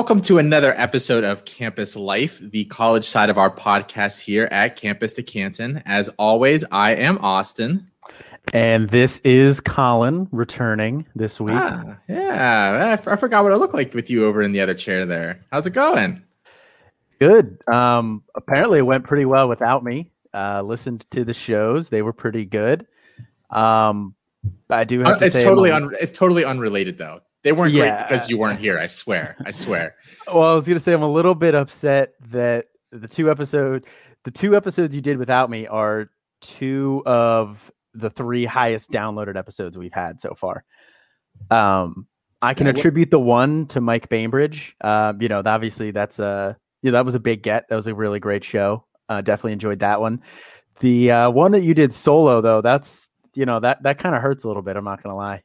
Welcome to another episode of Campus Life, the college side of our podcast here at Campus to Canton. As always, I am Austin. And this is Colin returning this week. Ah, yeah, I, f- I forgot what it looked like with you over in the other chair there. How's it going? Good. Um, apparently, it went pretty well without me. Uh, listened to the shows; they were pretty good. Um, I do have Uh, to it's say, totally un- it's totally unrelated though. They weren't Yeah. great because you weren't here. I swear. I swear. well, I was gonna say I'm a little bit upset that the two episode, the two episodes you did without me are two of the three highest downloaded episodes we've had so far. Um, I can attribute the one to Mike Bainbridge. Um, you know, obviously that's a yeah, that was a big get. That was a really great show. Uh, definitely enjoyed that one. The uh, one that you did solo though, that's you know that that kind of hurts a little bit. I'm not gonna lie.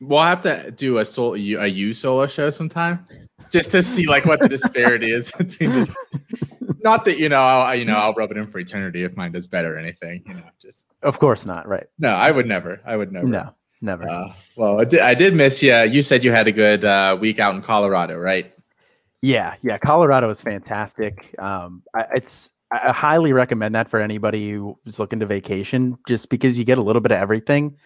We'll have to do a sol- a you solo show sometime, just to see like what the disparity is between. The- Not that you know, I'll, you know, I'll rub it in for eternity if mine does better or anything. You know, just Of course not. Right? no, I would never. I would never. No, never. Uh, well, I did, I did miss you. You said you had a good uh, week out in Colorado, right? Yeah, yeah, Colorado is fantastic. Um, I, it's I I highly recommend that for anybody who's looking to vacation, just because you get a little bit of everything.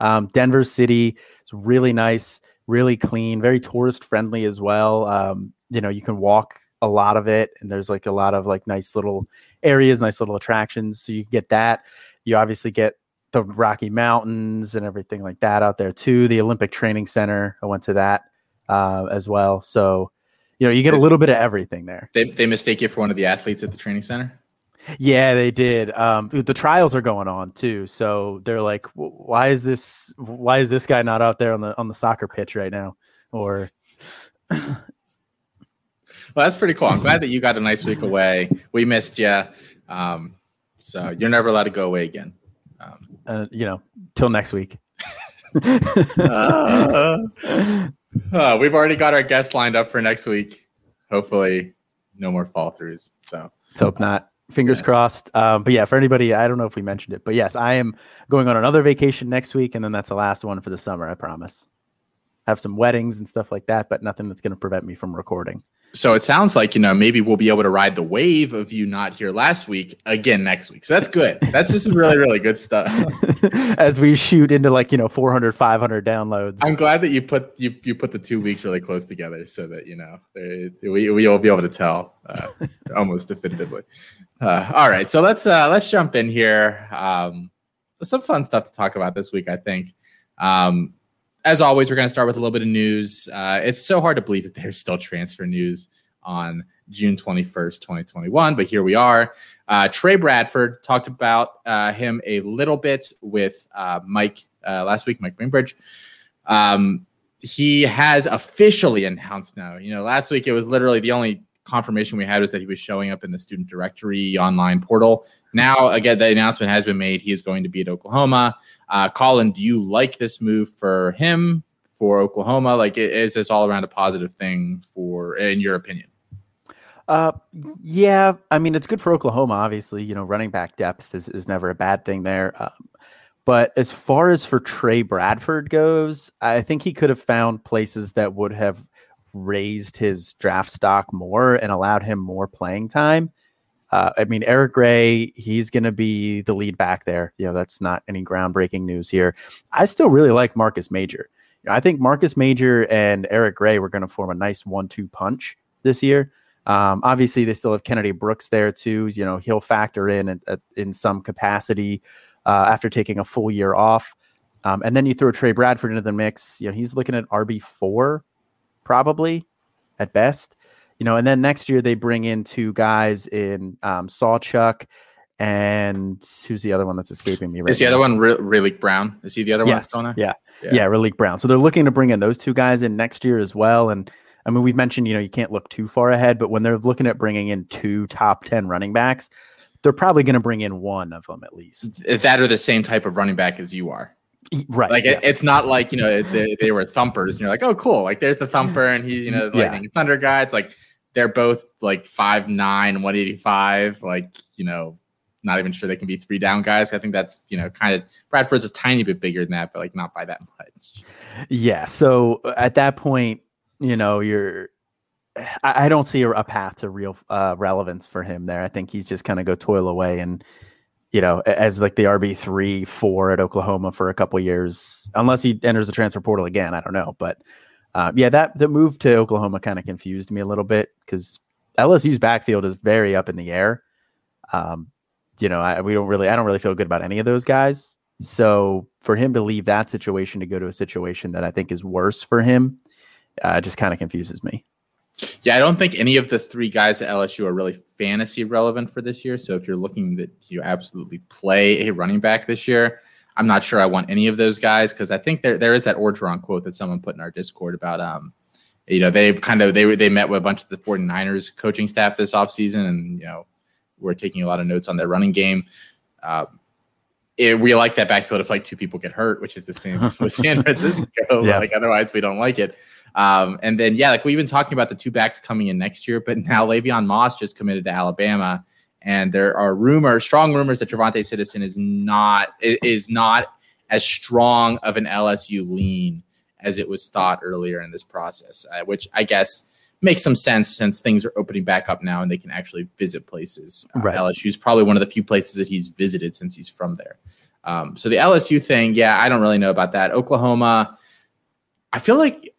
Um, Denver City is really nice, really clean, very tourist friendly as well. Um, you know, you can walk a lot of it, and there's like a lot of like nice little areas, nice little attractions. So you can get that. You obviously get the Rocky Mountains and everything like that out there too. The Olympic Training Center, I went to that uh, as well. So you know, you get a little bit of everything there. They, they mistake you for one of the athletes at the training center. Yeah, they did. Um, the trials are going on too, so they're like, "Why is this? Why is this guy not out there on the on the soccer pitch right now?" Or Well, that's pretty cool. I'm glad that you got a nice week away. We missed you. Um, so you're never allowed to go away again. Um, uh, you know, till next week. uh, uh, we've already got our guests lined up for next week. Hopefully, no more fall throughs. So Let's hope not. Fingers Yes. crossed. Um, but yeah, for anybody, I don't know if we mentioned it, but yes, I am going on another vacation next week, and then that's the last one for the summer. I promise. Have some weddings and stuff like that, but nothing that's going to prevent me from recording. So it sounds like, you know, maybe we'll be able to ride the wave of you not here last week again next week. So that's good. That's this is really, really good stuff. As we shoot into like you know 400, 500 downloads. I'm glad that you put you you put the two weeks really close together so that you know we we'll be able to tell uh, almost definitively. Uh, all right, so let's uh, let's jump in here. Um, some fun stuff to talk about this week, I think. Um, as always, we're going to start with a little bit of news. Uh, it's so hard to believe that there's still transfer news on June 21st, 2021, but here we are. Uh, Trey Bradford talked about uh, him a little bit with uh, Mike uh, last week, Mike Bainbridge. Um, he has officially announced now. You know, last week it was literally the only confirmation we had was that he was showing up in the student directory online portal. Now, again, the announcement has been made. He is going to be at Oklahoma. Uh, Colin, do you like this move for him for Oklahoma? Like, is this all around a positive thing for, in your opinion? Uh, yeah, I mean it's good for Oklahoma. Obviously, you know, running back depth is, is never a bad thing there. Um, but as far as for Trey Bradford goes, I think he could have found places that would have raised his draft stock more and allowed him more playing time. Uh, I mean, Eric Gray, he's going to be the lead back there. You know, that's not any groundbreaking news here. I still really like Marcus Major. You know, I think Marcus Major and Eric Gray were going to form a nice one-two punch this year. Um, obviously, they still have Kennedy Brooks there too. You know, he'll factor in at- in some capacity uh, after taking a full year off. Um, and then you throw Trey Bradford into the mix. You know, he's looking at RB four, probably at best. You know, and then next year they bring in two guys in um, Sawchuk and who's the other one that's escaping me right Is the now? other one Re- Raleek Brown? Is he the other one? Yes. going on? Yeah. Yeah. Yeah. Raleek Brown. So they're looking to bring in those two guys in next year as well. And I mean, we've mentioned, you know, you can't look too far ahead, but when they're looking at bringing in two top 10 running backs, they're probably going to bring in one of them at least. If that are the same type of running back as you are. Right. Like it, it's not like you know they, they were thumpers, and you're like, oh, cool. Like there's the thumper, and he's you know the lightning and thunder guy. It's like they're both like 5'9", 185. Like you know, not even sure they can be three down guys. I think that's you know kind of Bradford's a tiny bit bigger than that, but like not by that much. Yeah. So uh, at that point, you know, you're I, I don't see a, a, path to real uh, relevance for him there. I think he's just kind of go toil away and you know as like the RB three four at Oklahoma for a couple years, unless he enters the transfer portal again. I don't know, but uh, yeah, that the move to Oklahoma kind of confused me a little bit because LSU's backfield is very up in the air. Um, you know, I, we don't really, I don't really feel good about any of those guys. So for him to leave that situation to go to a situation that I think is worse for him, uh, just kind of confuses me. Yeah, I don't think any of the three guys at LSU are really fantasy relevant for this year. So if you're looking that you absolutely play a running back this year, I'm not sure I want any of those guys because I think there there is that Orgeron quote that someone put in our Discord about um, you know, they've kind of they they met with a bunch of the 49ers coaching staff this offseason and you know, we're taking a lot of notes on their running game. Uh, it, we like that backfield if like two people get hurt, which is the same with San Francisco. yeah. Like otherwise, we don't like it. Um, and then yeah, like we've been talking about the two backs coming in next year, but now Le'Veon Moss just committed to Alabama, and there are rumors, strong rumors that Javonte Citizen is not is not as strong of an LSU lean as it was thought earlier in this process, uh, which I guess makes some sense since things are opening back up now and they can actually visit places. Uh, right. LSU is probably one of the few places that he's visited since he's from there. Um, so the LSU thing, yeah, I don't really know about that. Oklahoma, I feel like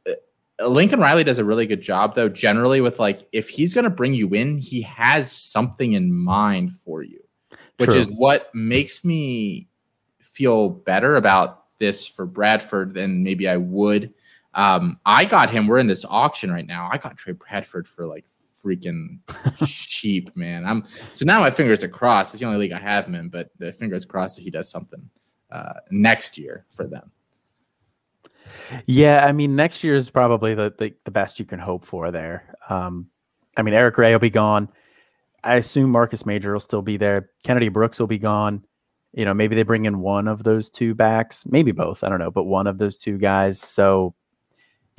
Lincoln Riley does a really good job, though, generally with like, if he's going to bring you in, he has something in mind for you, which True. is what makes me feel better about this for Bradford than maybe I would. Um, I got him. We're in this auction right now. I got Trey Bradford for like freaking cheap, man. I'm so now my fingers are crossed. It's the only league I have him in, but the fingers crossed that he does something uh, next year for them. Yeah, I mean, next year is probably the, the, the best you can hope for there. Um, I mean, Eric Gray will be gone. I assume Marcus Major will still be there. Kennedy Brooks will be gone. You know, maybe they bring in one of those two backs, maybe both. I don't know, but one of those two guys. So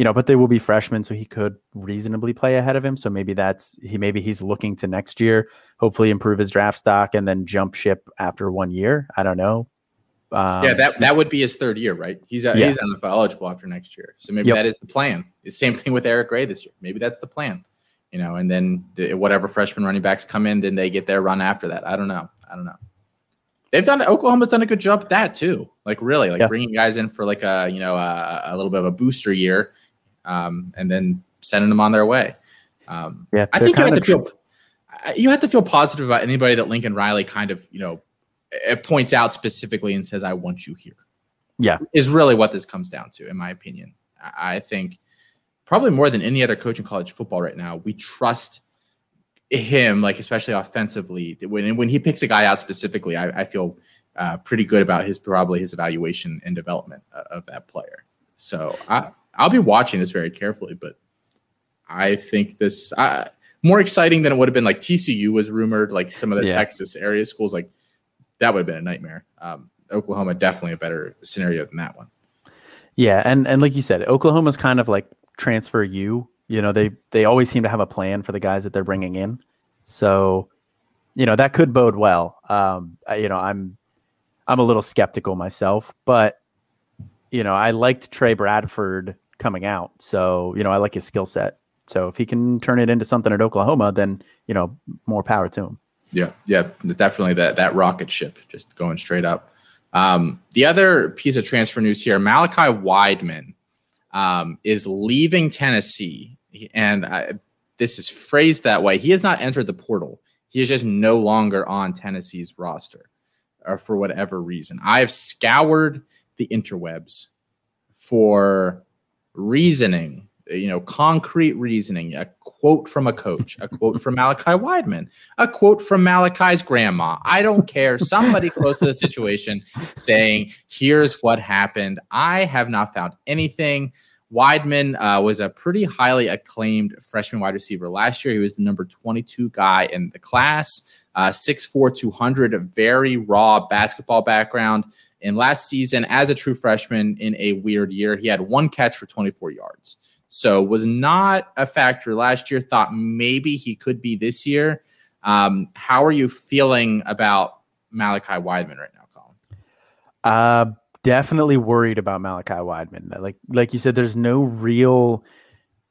you know, but they will be freshmen, so he could reasonably play ahead of him. So maybe that's he maybe he's looking to next year, hopefully improve his draft stock and then jump ship after one year. I don't know. Um, yeah, that that would be his third year, right? He's uh, yeah. he's NFL eligible after next year, so maybe yep. that is the plan. The same thing with Eric Gray this year. Maybe that's the plan, you know. And then the, whatever freshman running backs come in, then they get their run after that. I don't know. I don't know. They've done Oklahoma's done a good job at that too. Like really, like yeah. bringing guys in for like a you know a, a little bit of a booster year um, and then sending them on their way. Um, yeah, I think you have to feel you have to feel positive about anybody that Lincoln Riley kind of you know points out specifically and says, "I want you here." Yeah, is really what this comes down to, in my opinion. I think probably more than any other coach in college football right now, we trust him, like especially offensively. When when he picks a guy out specifically, I, I feel uh, pretty good about his probably his evaluation and development uh, of that player. So I, I'll be watching this very carefully, but I think this uh, more exciting than it would have been. Like TCU was rumored, like some of the yeah. Texas area schools, like that would have been a nightmare. Um, Oklahoma definitely a better scenario than that one. Yeah, and and like you said, Oklahoma's kind of like transfer you. You know, they they always seem to have a plan for the guys that they're bringing in. So, you know, that could bode well. Um, you know, I'm I'm a little skeptical myself, but you know, I liked Trey Bradford coming out. So, you know, I like his skill set. So if he can turn it into something at Oklahoma, then, you know, more power to him. Yeah. Yeah. Definitely that, that rocket ship just going straight up. Um, the other piece of transfer news here Malachi Wideman um, is leaving Tennessee. And I, this is phrased that way. He has not entered the portal, he is just no longer on Tennessee's roster or for whatever reason. I have scoured the interwebs for reasoning, you know, concrete reasoning, a quote from a coach, a quote from Malachi Wideman, a quote from Malachi's grandma. I don't care. Somebody close to the situation saying, here's what happened. I have not found anything. Wideman uh, was a pretty highly acclaimed freshman wide receiver last year. He was the number 22 guy in the class, uh, 6'4, 200, very raw basketball background. And last season, as a true freshman in a weird year, he had one catch for 24 yards. So was not a factor last year. Thought maybe he could be this year. Um, how are you feeling about Malachi Wideman right now, Colin? Uh, definitely worried about Malachi Wideman. Like like you said, there's no real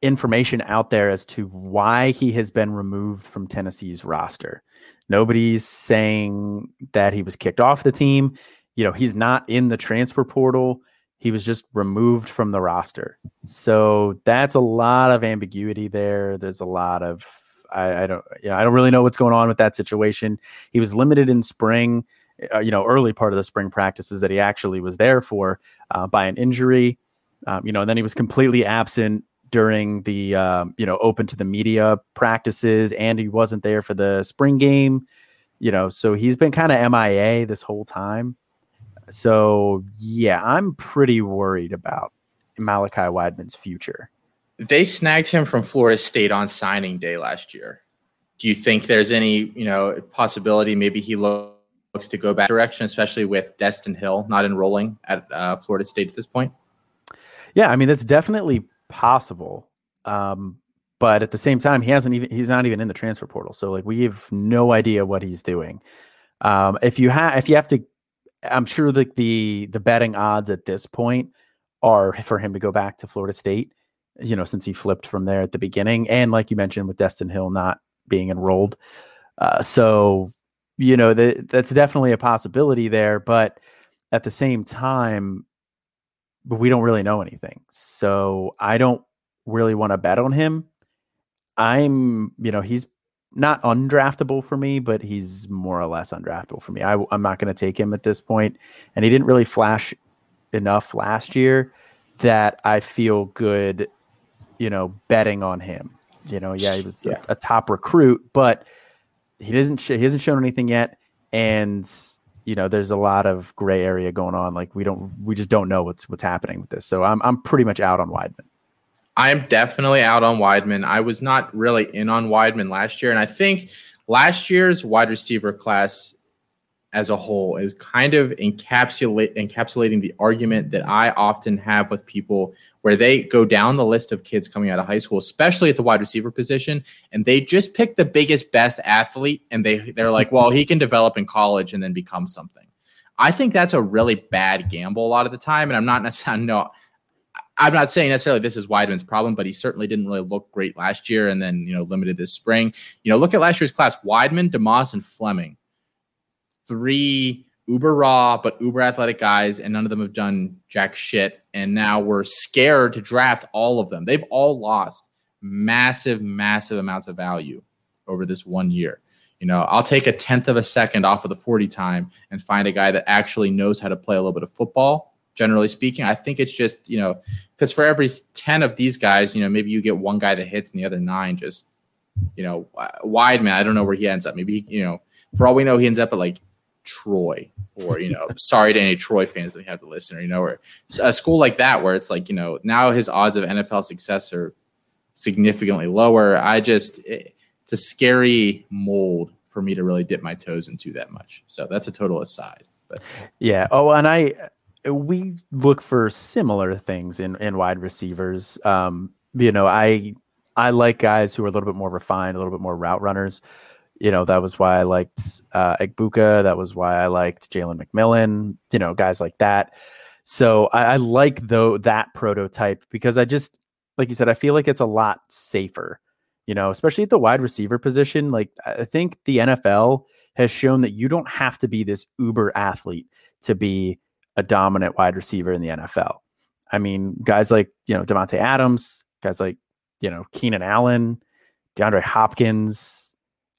information out there as to why he has been removed from Tennessee's roster. Nobody's saying that he was kicked off the team. You know, he's not in the transfer portal. He was just removed from the roster. So that's a lot of ambiguity there. There's a lot of I, I don't you know, I don't really know what's going on with that situation. He was limited in spring, uh, you know, early part of the spring practices that he actually was there for uh, by an injury. Um, you know, and then he was completely absent during the um, you know open to the media practices, and he wasn't there for the spring game. You know, so he's been kind of MIA this whole time. So yeah, I'm pretty worried about Malachi Wideman's future. They snagged him from Florida State on signing day last year. Do you think there's any, you know, possibility maybe he looks to go back direction, especially with Destyn Hill not enrolling at uh, Florida State at this point? Yeah, I mean that's definitely possible. Um, but at the same time, he hasn't even he's not even in the transfer portal. So like we have no idea what he's doing. Um, if you have if you have to I'm sure that the the betting odds at this point are for him to go back to Florida State, you know, since he flipped from there at the beginning. And like you mentioned with Destyn Hill not being enrolled. Uh, so, you know, the, that's definitely a possibility there. But at the same time, we don't really know anything. So I don't really want to bet on him. I'm, you know, he's not undraftable for me, but he's more or less undraftable for me. I, am not going to take him at this point, and he didn't really flash enough last year that I feel good, you know, betting on him. You know, yeah, he was yeah. A, a, top recruit, but he doesn't sh- he hasn't shown anything yet, and you know, there's a lot of gray area going on. Like we don't, we just don't know what's what's happening with this. So I'm I'm pretty much out on Wideman. I am definitely out on Wideman. I was not really in on Wideman last year, and I think last year's wide receiver class as a whole is kind of encapsulate encapsulating the argument that I often have with people where they go down the list of kids coming out of high school, especially at the wide receiver position, and they just pick the biggest, best athlete, and they they're like, well, he can develop in college and then become something. I think that's a really bad gamble a lot of the time, and I'm not necessarily no. I'm not saying necessarily this is Wideman's problem, but he certainly didn't really look great last year, and then you know limited this spring. You know, look at last year's class: Wideman, Demas, and Fleming three uber raw but uber athletic guys, and none of them have done jack shit. And now we're scared to draft all of them. They've all lost massive, massive amounts of value over this one year. You know, I'll take a tenth of a second off of the 40 time and find a guy that actually knows how to play a little bit of football. Generally speaking, I think it's just, you know, because for every 10 of these guys, you know, maybe you get one guy that hits and the other nine just, you know, wide man. I don't know where he ends up. Maybe, he, you know, for all we know, he ends up at like Troy, or you know, sorry to any Troy fans that have to listen, or you know, or a school like that where it's like you know now his odds of NFL success are significantly lower. I just it, it's a scary mold for me to really dip my toes into that much. So that's a total aside. But yeah. Oh, and I we look for similar things in in wide receivers. Um, you know, I I like guys who are a little bit more refined, a little bit more route runners you know, that was why I liked uh, Egbuka. That was why I liked Jalen McMillan, you know, guys like that. So I, I like though that prototype because I just, like you said, I feel like it's a lot safer, you know, especially at the wide receiver position. Like I think the NFL has shown that you don't have to be this uber athlete to be a dominant wide receiver in the NFL. I mean, guys like, you know, Davante Adams, guys like, you know, Keenan Allen, DeAndre Hopkins,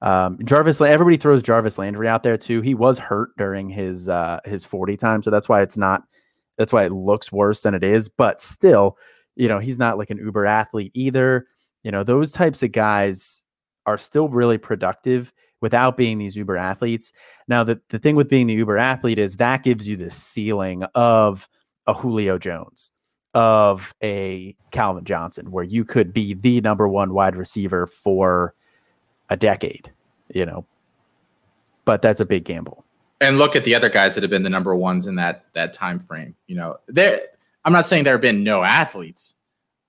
um, Jarvis, everybody throws Jarvis Landry out there too. He was hurt during his uh, his forty time, so that's why it's not. That's why it looks worse than it is. But still, you know, he's not like an uber athlete either. You know, those types of guys are still really productive without being these uber athletes. Now, the the thing with being the uber athlete is that gives you the ceiling of a Julio Jones, of a Calvin Johnson, where you could be the number one wide receiver for a decade, you know. But that's a big gamble. And look at the other guys that have been the number ones in that that time frame. You know, there. I'm not saying there have been no athletes,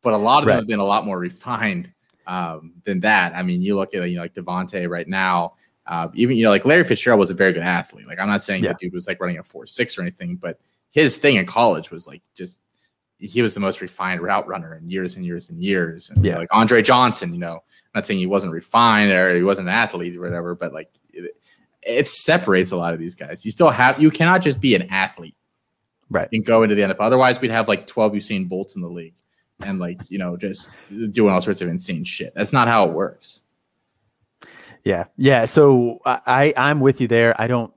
but a lot of right. them have been a lot more refined um, than that. I mean, you look at you know like Davante right now. Uh, even you know like Larry Fitzgerald was a very good athlete. Like I'm not saying yeah. that dude was like running a four six or anything, but his thing in college was like just he was the most refined route runner in years and years and years. And Yeah. like Andre Johnson, you know, I'm not saying he wasn't refined or he wasn't an athlete or whatever, but like it, it separates a lot of these guys. You still have you cannot just be an athlete Right. and go into the NFL. Otherwise, we'd have like 12 Usain Bolts in the league and like, you know, just doing all sorts of insane shit. That's not how it works. Yeah, yeah. So I I'm with you there. I don't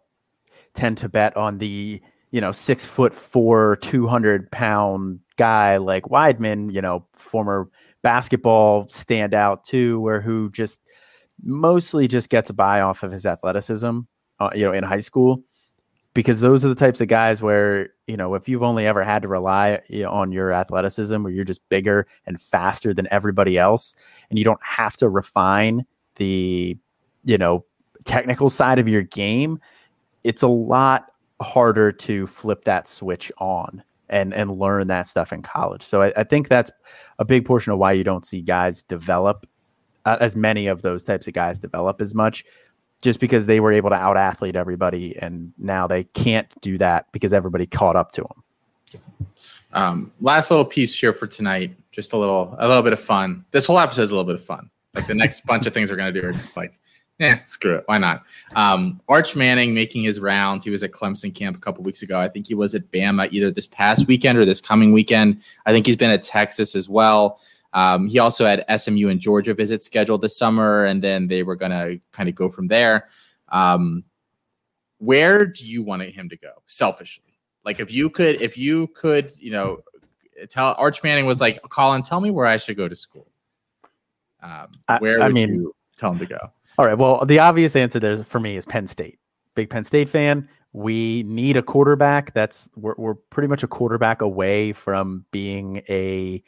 tend to bet on the you know six foot four, two hundred pound guy like Wideman. You know, former basketball standout too, where who just mostly just gets a buy off of his athleticism. Uh, you know, in high school, because those are the types of guys where you know if you've only ever had to rely you know, on your athleticism, where you're just bigger and faster than everybody else, and you don't have to refine the you know technical side of your game it's a lot harder to flip that switch on and and learn that stuff in college so i, I think that's a big portion of why you don't see guys develop uh, as many of those types of guys develop as much just because they were able to out athlete everybody and now they can't do that because everybody caught up to them Um, last little piece here for tonight, just a little, a little bit of fun. This whole episode is a little bit of fun. Like the next bunch of things we're gonna do are just like, yeah, screw it, why not? Um, Arch Manning making his rounds. He was at Clemson camp a couple weeks ago. I think he was at Bama either this past weekend or this coming weekend. I think he's been at Texas as well. Um, he also had SMU and Georgia visits scheduled this summer, and then they were gonna kind of go from there. Um, where do you want him to go selfishly? Like if you could, if you could, you know, tell Arch Manning was like, Colin, tell me where I should go to school. Um, I- where I would mean- you tell him to go? All right. Well, the obvious answer there for me is Penn State. Big Penn State fan. We need a quarterback. That's we're, we're pretty much a quarterback away from being a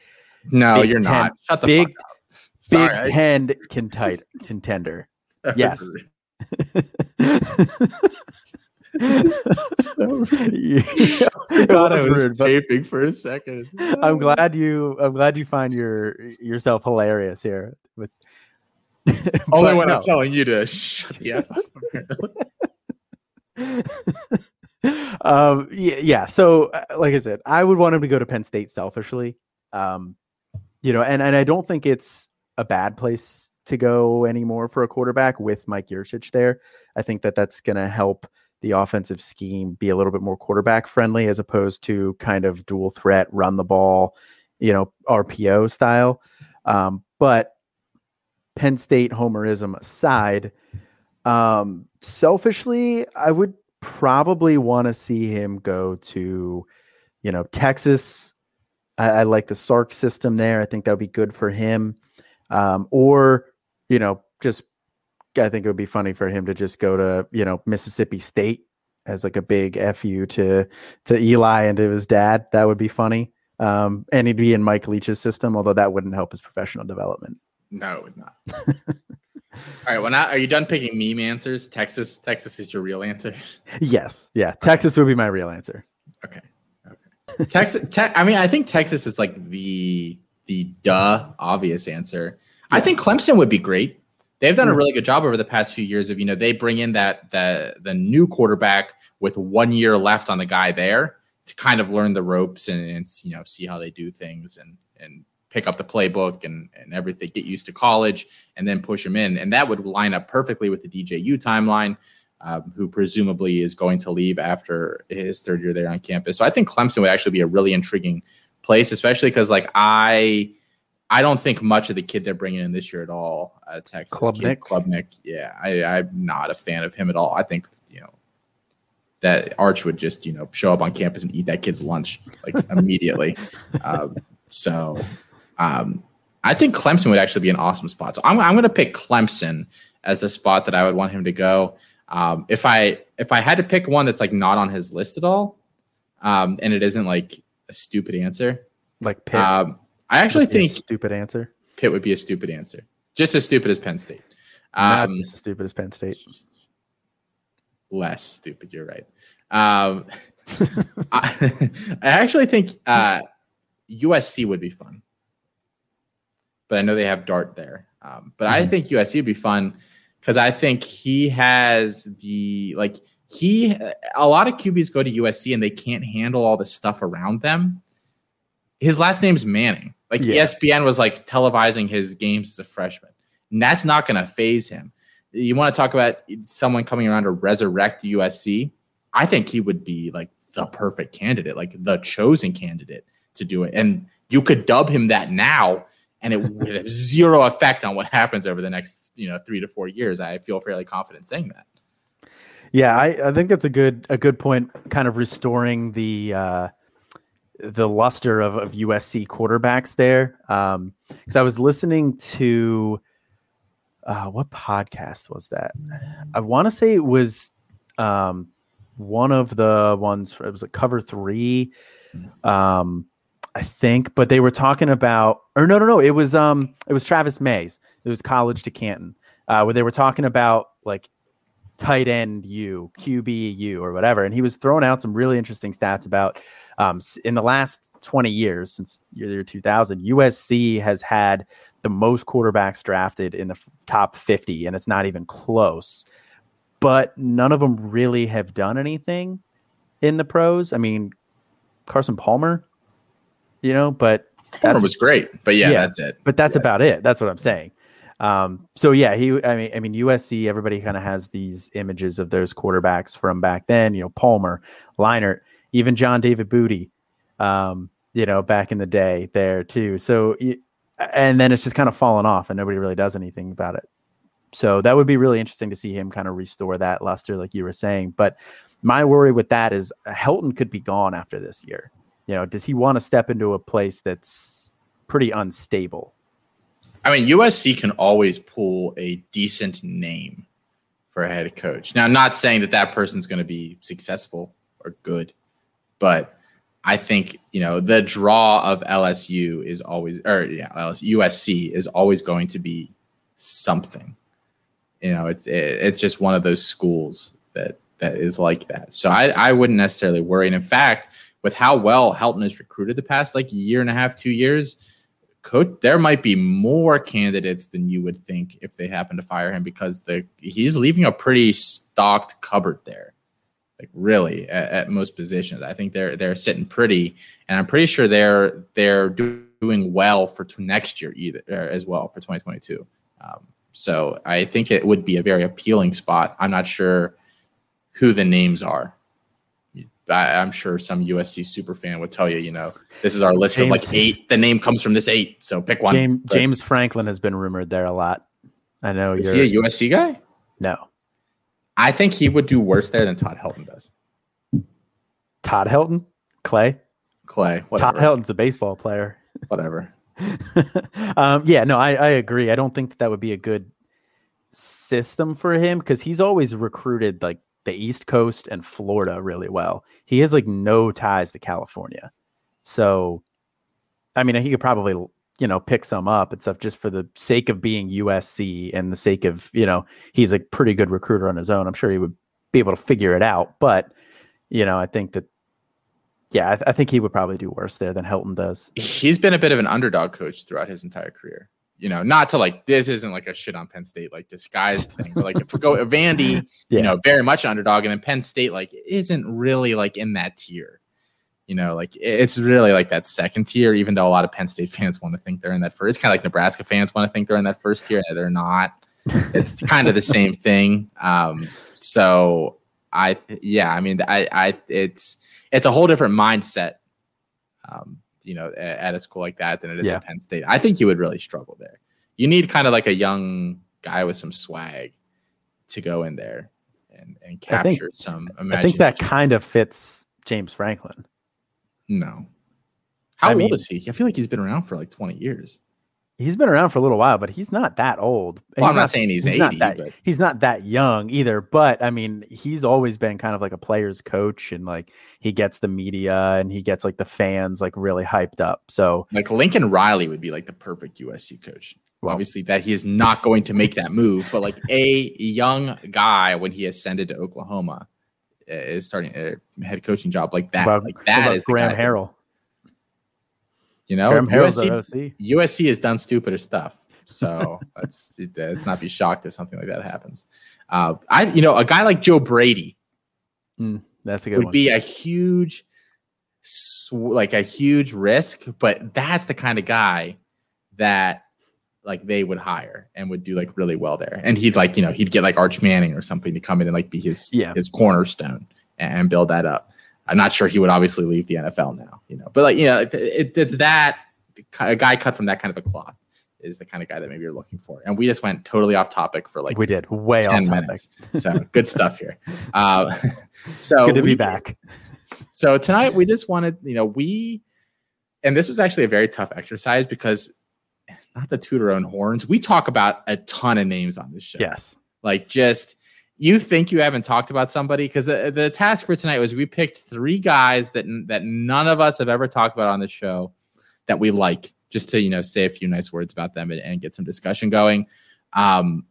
No, Big you're Ten- not. Shut the big. Sorry, Big Ten contite, contender. I- yes. You- it God, I was rude, taping for a second. I'm glad you. I'm glad you find your yourself hilarious here. Only when no. I'm telling you to shut the f up. um, yeah, yeah. So, uh, like I said, I would want him to go to Penn State selfishly. Um, you know, and and I don't think it's a bad place to go anymore for a quarterback with Mike Yurcich there. I think that that's going to help the offensive scheme be a little bit more quarterback friendly as opposed to kind of dual threat, run the ball, you know, RPO style. Um, but Penn State homerism aside, um, selfishly, I would probably want to see him go to, you know, Texas. I, I like the Sark system there. I think that would be good for him. Um, or, you know, just I think it would be funny for him to just go to, you know, Mississippi State as like a big fu to to Eli and to his dad. That would be funny. Um, and he'd be in Mike Leach's system, although that wouldn't help his professional development. No, it would not. All right. Well, now are you done picking meme answers? Texas, Texas is your real answer. Yes, yeah, Texas would be my real answer. Okay. Okay. Texas. Te- I mean, I think Texas is like the the duh obvious answer. I think Clemson would be great. They've done a Mm. really good job over the past few years of you know they bring in that the the new quarterback with one year left on the guy there to kind of learn the ropes and, and you know see how they do things and and pick up the playbook and and everything get used to college and then push him in and that would line up perfectly with the DJU timeline um, who presumably is going to leave after his third year there on campus. So I think Clemson would actually be a really intriguing place, especially because like I, I don't think much of the kid they're bringing in this year at all. Uh, Texas Klubnik? kid, Klubnik, yeah, I, I'm not a fan of him at all. I think you know that Arch would just you know show up on campus and eat that kid's lunch like immediately. um, so um, I think Clemson would actually be an awesome spot. So I'm, I'm going to pick Clemson as the spot that I would want him to go. Um, if I if I had to pick one that's like not on his list at all, um, and it isn't like a stupid answer, Like Pitt. um, I actually would be a think stupid answer. Pitt would be a stupid answer, just as stupid as Penn State. Not Um, just as stupid as Penn State. less stupid. You're right. Um, I, I actually think uh, USC would be fun, but I know they have Dart there. Um, but I Mhm. think USC would be fun because I think he has the like he. A lot of QBs go to USC and they can't handle all the stuff around them. his last name's Manning. Like Yeah. ESPN was like televising his games as a freshman. And that's not going to phase him. You want to talk about someone coming around to resurrect USC? I think he would be like the perfect candidate, like the chosen candidate to do it. And you could dub him that now, and it would have zero effect on what happens over the next, you know, three to four years. I feel fairly confident saying that. Yeah, I, I think that's a good a good point. Kind of restoring the uh, the luster of, of USC quarterbacks there. Because I was listening to uh, what podcast was that? I want to say it was um, one of the ones. For, it was a cover three, um, I think. But they were talking about, or no, no, no. It was um, it was Travis Mays. It was College to Canton, uh, where they were talking about like tight end U, QB U, or whatever. And he was throwing out some really interesting stats about um, in the last 20 years, since year, year 2000, USC has had the most quarterbacks drafted in the f- top 50, and it's not even close. But none of them really have done anything in the pros. I mean, Carson Palmer, you know, but Palmer was great, but yeah, Yeah. that's it. but that's about it. That's what I'm saying. Um, so yeah, he. I mean, I mean, USC. Everybody kind of has these images of those quarterbacks from back then. You know, Palmer, Leinart, even John David Booty. Um, you know, back in the day there too. So, and then it's just kind of fallen off, and nobody really does anything about it. So that would be really interesting to see him kind of restore that luster, like you were saying. But my worry with that is Helton could be gone after this year. You know, does he want to step into a place that's pretty unstable? I mean, USC can always pull a decent name for a head coach. Now, I'm not saying that that person's going to be successful or good, but I think you know the draw of LSU is always, or yeah, USC is always going to be something. You know, it's it, it's just one of those schools that that is like that. So I I wouldn't necessarily worry. And in fact, with how well Helton has recruited the past like year and a half, two years, coach there might be more candidates than you would think if they happen to fire him because the he's leaving a pretty stocked cupboard there. Like really at, at most positions. I think they're they're sitting pretty and i'm pretty sure they're they're do- doing well for next year either uh, as well for 2022 um, so i think it would be a very appealing spot. I'm not sure who the names are I, I'm sure some USC super fan would tell you, you know, this is our list of like eight. The name comes from this eight, so pick one. James, But James Franklin has been rumored there a lot. I know is you're he a USC guy? no I think he would do worse there than Todd Helton does. Todd Helton, Clay. Clay, whatever, Todd Helton's a baseball player. whatever. um, yeah, no, I, I agree. I don't think that, that would be a good system for him because he's always recruited like the East Coast and Florida really well. He has like no ties to California. So, I mean, he could probably, you know, pick some up and stuff just for the sake of being USC and the sake of, you know, he's a pretty good recruiter on his own. I'm sure he would be able to figure it out. But, you know, I think that, yeah, I, I think he would probably do worse there than Helton does. He's been a bit of an underdog coach throughout his entire career. You know, not to like this isn't like a shit on Penn State like disguised thing, but like if we go Vandy, Yeah. you know, very much underdog, and then Penn State like isn't really like in that tier. You know, like it's really like that second tier, even though a lot of Penn State fans want to think they're in that first. It's kind of like Nebraska fans want to think they're in that first tier, and they're not. It's kind of the same thing. Um, so I, yeah, I mean, I, I, it's it's a whole different mindset. Um, you know, at a school like that than it is Yeah. at Penn State. I think you would really struggle there. You need kind of like a young guy with some swag to go in there and, and I think- capture some I think that kind of fits James Franklin. No. How I old mean- is he? I feel like he's been around for like 20 years. He's been around for a little while, but he's not that old. Well, He's I'm not, saying he's, 80, not that but he's not that young either. But I mean, he's always been kind of like a player's coach, and like he gets the media and he gets like the fans like really hyped up. So like Lincoln Riley would be like the perfect USC coach. Well- Obviously, that he is not going to make that move, but like a young guy when he ascended to Oklahoma uh, is starting a head coaching job like that. About- like that is Graham. Harrell. You know, USC. USC has done stupider stuff. So let's let's not be shocked if something like that happens. Uh, I you know a guy like Joe Brady That's a good would one. be a huge like a huge risk, but that's the kind of guy that like they would hire and would do like really well there. And he'd like, you know, he'd get like Arch Manning or something to come in and like be his Yeah. his cornerstone and build that up. I'm not sure he would obviously leave the NFL now, you know, but like, you know, it, it, it's that a guy cut from that kind of a cloth is the kind of guy that maybe you're looking for. And we just went totally off topic for like we did way 10 off topic. minutes. So good stuff here. Uh, so Good to we- be back. so tonight we just wanted, you know, we and this was actually a very tough exercise because not to toot our own horns, we talk about a ton of names on this show. Yes. Like just you think you haven't talked about somebody? Because the, the task for tonight was we picked three guys that that none of us have ever talked about on the show that we like just to you know say a few nice words about them and, and get some discussion going. Um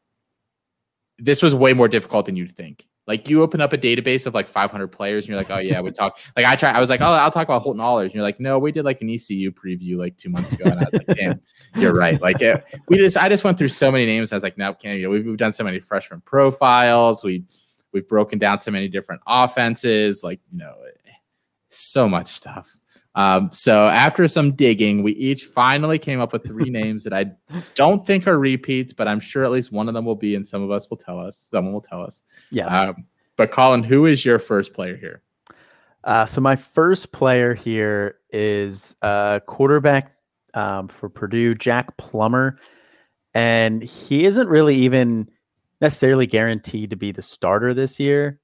this was way more difficult than you'd think like you open up a database of like 500 players and you're like oh yeah we talk like i try i was like oh i'll talk about Holton Ahlers. And you're like no we did like an ecu preview like two months ago. And i was like damn you're right. Like it, we just i just went through so many names. I was like no can't you know, we've, we've done so many freshman profiles. We we've broken down so many different offenses. Like you know eh, so much stuff um, so after some digging we each finally came up with three names that i don't think are repeats but i'm sure at least one of them will be and some of us will tell us someone will tell us Yes. um, but colin who is your first player here Uh, so my first player here is uh, quarterback um, for Purdue, Jack Plummer, and he isn't really even necessarily guaranteed to be the starter this year.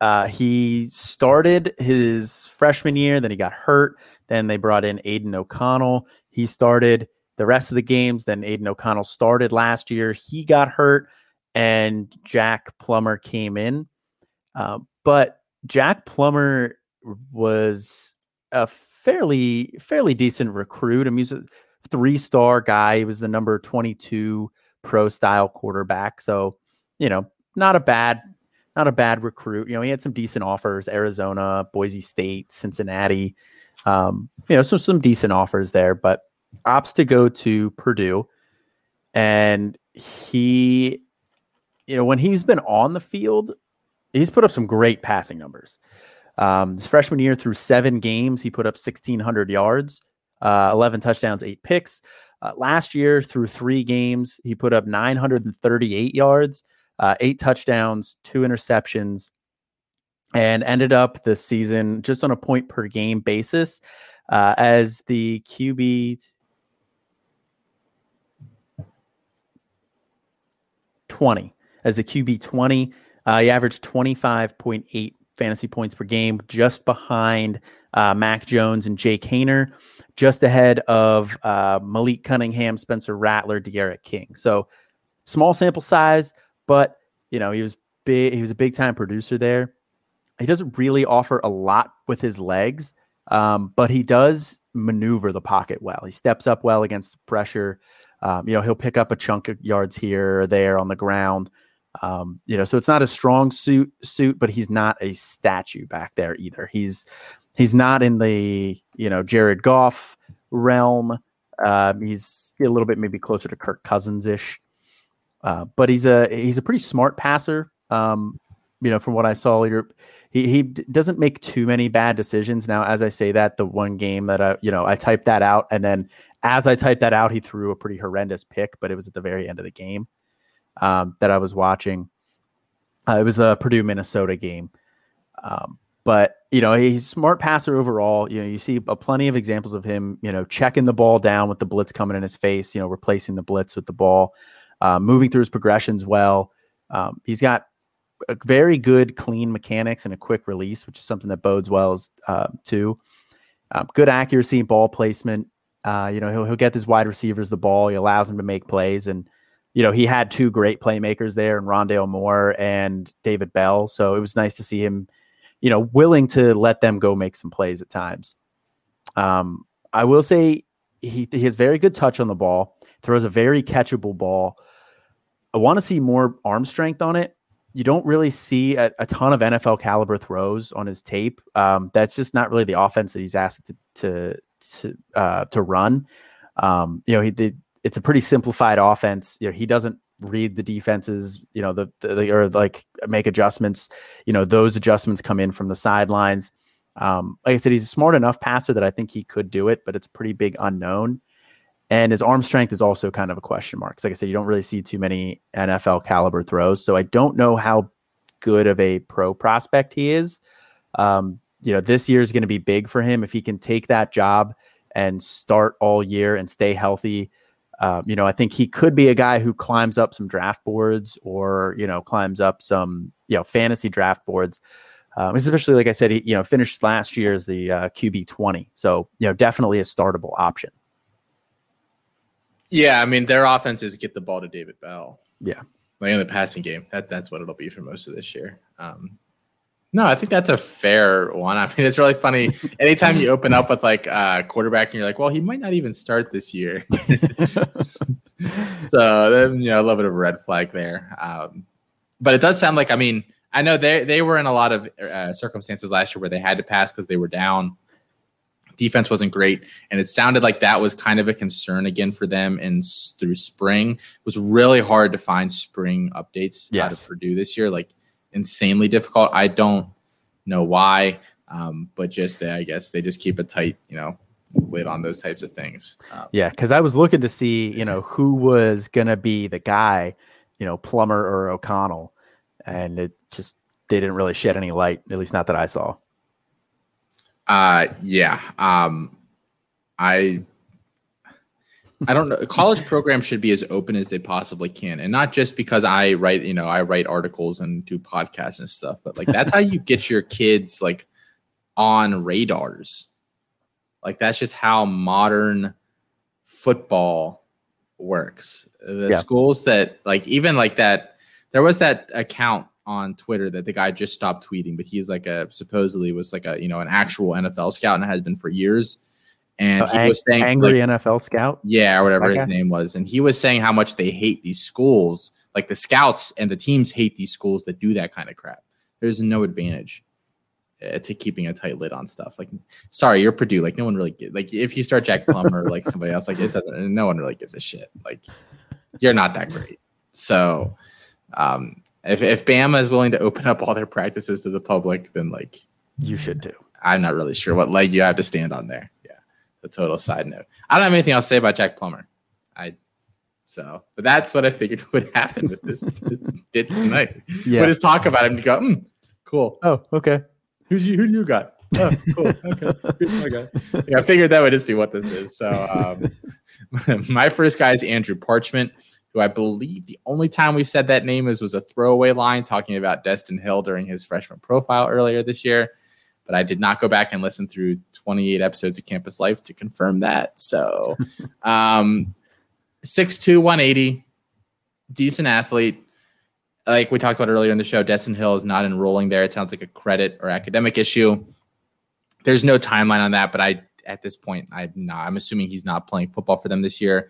Uh, he started his freshman year, then he got hurt. Then they brought in Aidan O'Connell. He started the rest of the games. Then Aidan O'Connell started last year. He got hurt, and Jack Plummer came in. Uh, but Jack Plummer was a fairly fairly decent recruit. I mean, he's a three star guy. He was the number twenty two pro style quarterback. So you know, not a bad not a bad recruit. You know, he had some decent offers: Arizona, Boise State, Cincinnati. Um, you know, some some decent offers there, but opts to go to Purdue, and he, you know, when he's been on the field, he's put up some great passing numbers. Um, his freshman year, through seven games, he put up 1,600 yards, uh, 11 touchdowns, eight picks. Uh, last year, through three games, he put up 938 yards, uh, eight touchdowns, two interceptions, and ended up the season just on a point per game basis uh, as the QB 20. As the QB 20, uh, he averaged 25.8 fantasy points per game, just behind uh, Mac Jones and Jake Haener, just ahead of uh, Malik Cunningham, Spencer Rattler, D'Eriq King. So small sample size, but you know he was big. He was a big time producer there. He doesn't really offer a lot with his legs, um, but he does maneuver the pocket well. He steps up well against pressure. Um, you know he'll pick up a chunk of yards here or there on the ground. Um, you know, so it's not a strong suit suit, but he's not a statue back there either. He's he's not in the you know Jared Goff realm. Uh, he's a little bit maybe closer to Kirk Cousins ish, uh, but he's a he's a pretty smart passer. Um, you know, from what I saw later, he he d- doesn't make too many bad decisions. Now, as I say that, the one game that I you know I typed that out, and then as I typed that out, he threw a pretty horrendous pick, but it was at the very end of the game um, that I was watching. Uh, it was a Purdue Minnesota game, um, but you know he's a smart passer overall. You know you see a plenty of examples of him. You know checking the ball down with the blitz coming in his face. You know replacing the blitz with the ball, uh, moving through his progressions well. Um, he's got a very good clean mechanics and a quick release, which is something that bodes well uh, too. Um, good accuracy, and ball placement. Uh, you know he'll he'll get his wide receivers the ball. He allows them to make plays and you know, he had two great playmakers there, and Rondale Moore and David Bell. So it was nice to see him, you know, willing to let them go make some plays at times. Um, I will say he, he has very good touch on the ball, throws a very catchable ball. I want to see more arm strength on it. You don't really see a, a ton of NFL caliber throws on his tape. Um, that's just not really the offense that he's asked to to uh, to run. Um, you know, he it's a pretty simplified offense. You know, he doesn't read the defenses, you know, the, the or like make adjustments. You know, those adjustments come in from the sidelines. Um, like I said, he's a smart enough passer that I think he could do it, but it's a pretty big unknown. And his arm strength is also kind of a question mark. Like I said, you don't really see too many NFL caliber throws. So I don't know how good of a pro prospect he is. Um, you know, this year is going to be big for him if he can take that job and start all year and stay healthy. Um, you know, I think he could be a guy who climbs up some draft boards or you know climbs up some you know fantasy draft boards. Um, especially like I said, he you know finished last year as the uh, QB twenty, so you know definitely a startable option. Yeah, I mean their offense is get the ball to David Bell. Yeah, like in the passing game. That that's what it'll be for most of this year. Um, no, I think that's a fair one. I mean, it's really funny. Anytime you open up with like a uh, quarterback and you're like, well, he might not even start this year. so then, you know, a little bit of a red flag there. Um, but it does sound like, I mean, I know they they were in a lot of uh, circumstances last year where they had to pass because they were down. Defense wasn't great, and it sounded like that was kind of a concern again for them. And through spring, it was really hard to find spring updates yes. out of Purdue this year. Like insanely difficult. I don't know why, um, but just they, I guess they just keep a tight, you know, lid on those types of things. Um, yeah, because I was looking to see, you know, who was gonna be the guy, you know, Plummer or O'Connell, and it just they didn't really shed any light, at least not that I saw. Uh, yeah. Um, I I don't know. College programs should be as open as they possibly can, and not just because I write, you know, I write articles and do podcasts and stuff, but like that's how you get your kids like on radars. Like that's just how modern football works. The yeah. schools that like even like that, there was that account on Twitter that the guy just stopped tweeting, but he's like a supposedly was like a you know an actual NFL scout and has been for years and oh, he ang- was saying angry like, NFL scout, yeah, or whatever his name was, and he was saying how much they hate these schools, like the scouts and the teams hate these schools that do that kind of crap. There's no advantage uh, to keeping a tight lid on stuff. Like, sorry, you're Purdue. Like, no one really get, like if you start Jack Plummer or like somebody else, like it doesn't. No one really gives a shit. Like, you're not that great. So, um, if if Bama is willing to open up all their practices to the public, then like you should too. I'm not really sure what leg you have to stand on there Yeah. a total side note. I don't have anything else to say about Jack Plummer. I so, but that's what I figured would happen with this, this bit tonight. Yeah. We just talk about him You go, mm, cool. Oh, okay. Who's you? Who do you got? Oh, cool. Okay. Guy. Yeah, I figured that would just be what this is. So, um, my first guy is Andrew Parchment, who I believe the only time we've said that name is was a throwaway line talking about Destyn Hill during his freshman profile earlier this year but I did not go back and listen through 28 episodes of Campus Life to confirm that. So, um, 6'2, 180, decent athlete. Like we talked about earlier in the show, Destyn Hill is not enrolling there. It sounds like a credit or academic issue. There's no timeline on that, but I at this point I'm not. I'm assuming he's not playing football for them this year.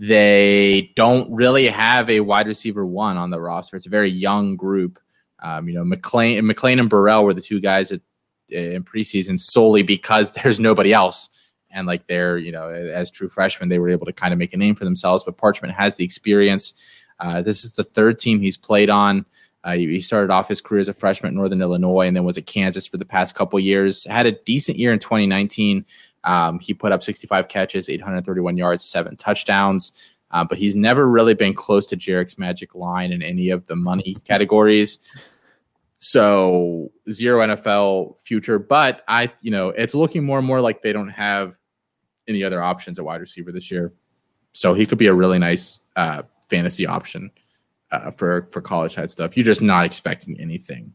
They don't really have a wide receiver one on the roster. It's a very young group. Um, you know, McLean, McClain and Burrell were the two guys that in preseason solely because there's nobody else. And like they're, you know, as true freshmen, they were able to kind of make a name for themselves. But Parchment has the experience. Uh, this is the third team he's played on. Uh, he started off his career as a freshman at Northern Illinois and then was at Kansas for the past couple years. Had a decent year in 2019. Um, he put up 65 catches, 831 yards, seven touchdowns. Uh, but he's never really been close to Jarek's magic line in any of the money categories. So zero NFL future, but I, you know, it's looking more and more like they don't have any other options at wide receiver this year. So he could be a really nice uh, fantasy option uh, for for college side stuff. You're just not expecting anything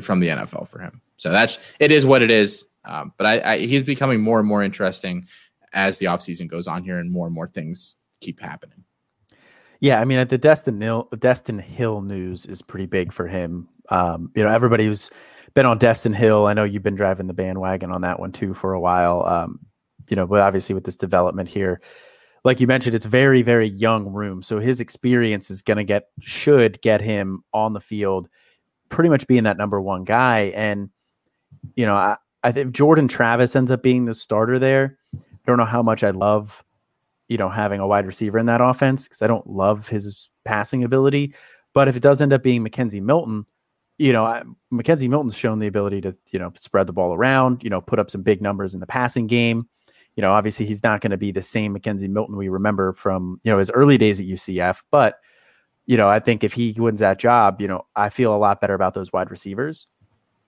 from the NFL for him. So that's it is what it is. Um, but I, I, he's becoming more and more interesting as the offseason goes on here and more and more things keep happening. Yeah, I mean, at the Destyn Hill, Destyn Hill news is pretty big for him. Um, you know, everybody who's been on Destyn Hill, I know you've been driving the bandwagon on that one too for a while. Um, you know, but obviously with this development here, like you mentioned, it's very, very young room. So his experience is going to get, should get him on the field, pretty much being that number one guy. And, you know, I, I think Jordan Travis ends up being the starter there. I don't know how much I love, you know, having a wide receiver in that offense because I don't love his passing ability. But if it does end up being McKenzie Milton, you know, I, McKenzie Milton's shown the ability to, you know, spread the ball around, you know, put up some big numbers in the passing game. You know, obviously he's not going to be the same McKenzie Milton we remember from, you know, his early days at UCF. But, you know, I think if he wins that job, you know, I feel a lot better about those wide receivers.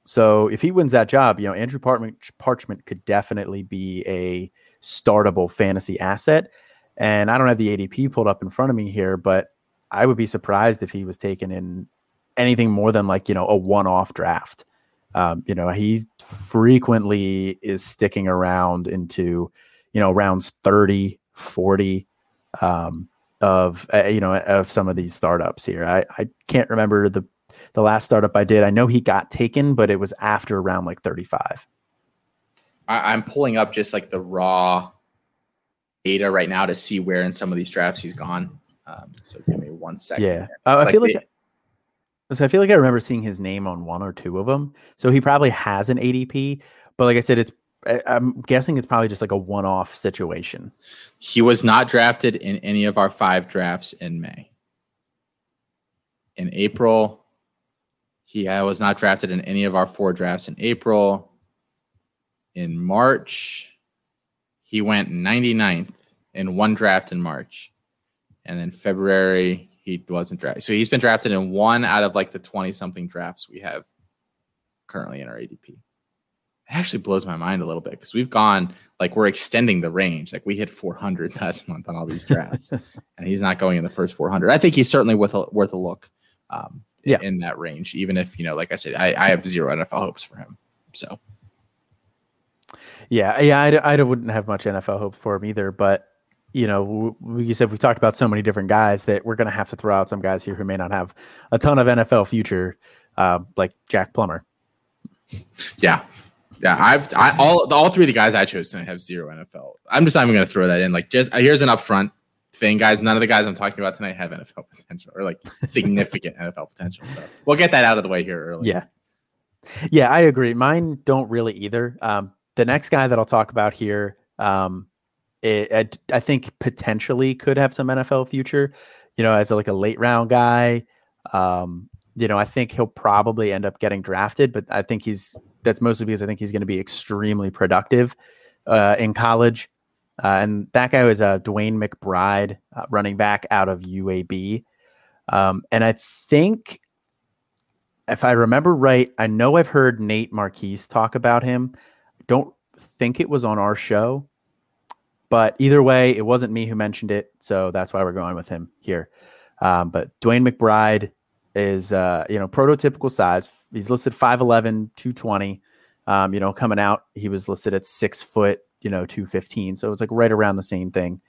So if he wins that job, you know, Andrew Parchment, Parchment could definitely be a startable fantasy asset. And I don't have the ADP pulled up in front of me here, but I would be surprised if he was taken in anything more than like, you know, a one off draft. Um, you know, he frequently is sticking around into, you know, rounds 30, 40 um, of, uh, you know, of some of these startups here. I, I can't remember the, the last startup I did. I know he got taken, but it was after around like 35. I, I'm pulling up just like the raw data right now to see where in some of these drafts he's gone. Um, so give me one second. Yeah, uh, I feel like. so I feel like I remember seeing his name on one or two of them. So he probably has an ADP, but like I said, it's I'm guessing it's probably just like a one-off situation. He was not drafted in any of our five drafts in May. In April, he was not drafted in any of our four drafts in April. In March, he went 99th in one draft in March. And then February, he wasn't drafted. So he's been drafted in one out of like the 20 something drafts we have currently in our ADP. It actually blows my mind a little bit because we've gone like we're extending the range. Like we hit 400 last month on all these drafts, and he's not going in the first 400. I think he's certainly worth a, worth a look. Um, yeah. in that range, even if you know, like I said, I, I have zero NFL hopes for him. So, yeah, yeah, I, I wouldn't have much NFL hopes for him either. But you know, we, you said we've talked about so many different guys that we're going to have to throw out some guys here who may not have a ton of NFL future, uh, like Jack Plummer. Yeah, yeah. I've I, all all three of the guys I chose tonight have zero NFL. I'm just not even going to throw that in. Like, just here's an upfront thing, guys. None of the guys I'm talking about tonight have NFL potential or like significant NFL potential. So we'll get that out of the way here early. Yeah, yeah, I agree. Mine don't really either. Um, the next guy that I'll talk about here. Um, it, I, I, think potentially could have some NFL future, you know, as a, like a late round guy. Um, you know, I think he'll probably end up getting drafted, but I think he's that's mostly because I think he's going to be extremely productive uh, in college. Uh, and that guy was uh, DeWayne McBride, uh, running back out of UAB. Um, and I think, if I remember right, I know I've heard Nate Marquise talk about him. Don't think it was on our show, but either way, it wasn't me who mentioned it, so that's why we're going with him here. Um, but DeWayne McBride is, uh, you know, prototypical size. He's listed 5'11", 220. Um, you know, coming out, he was listed at six foot, you know, 215. So it's like right around the same thing.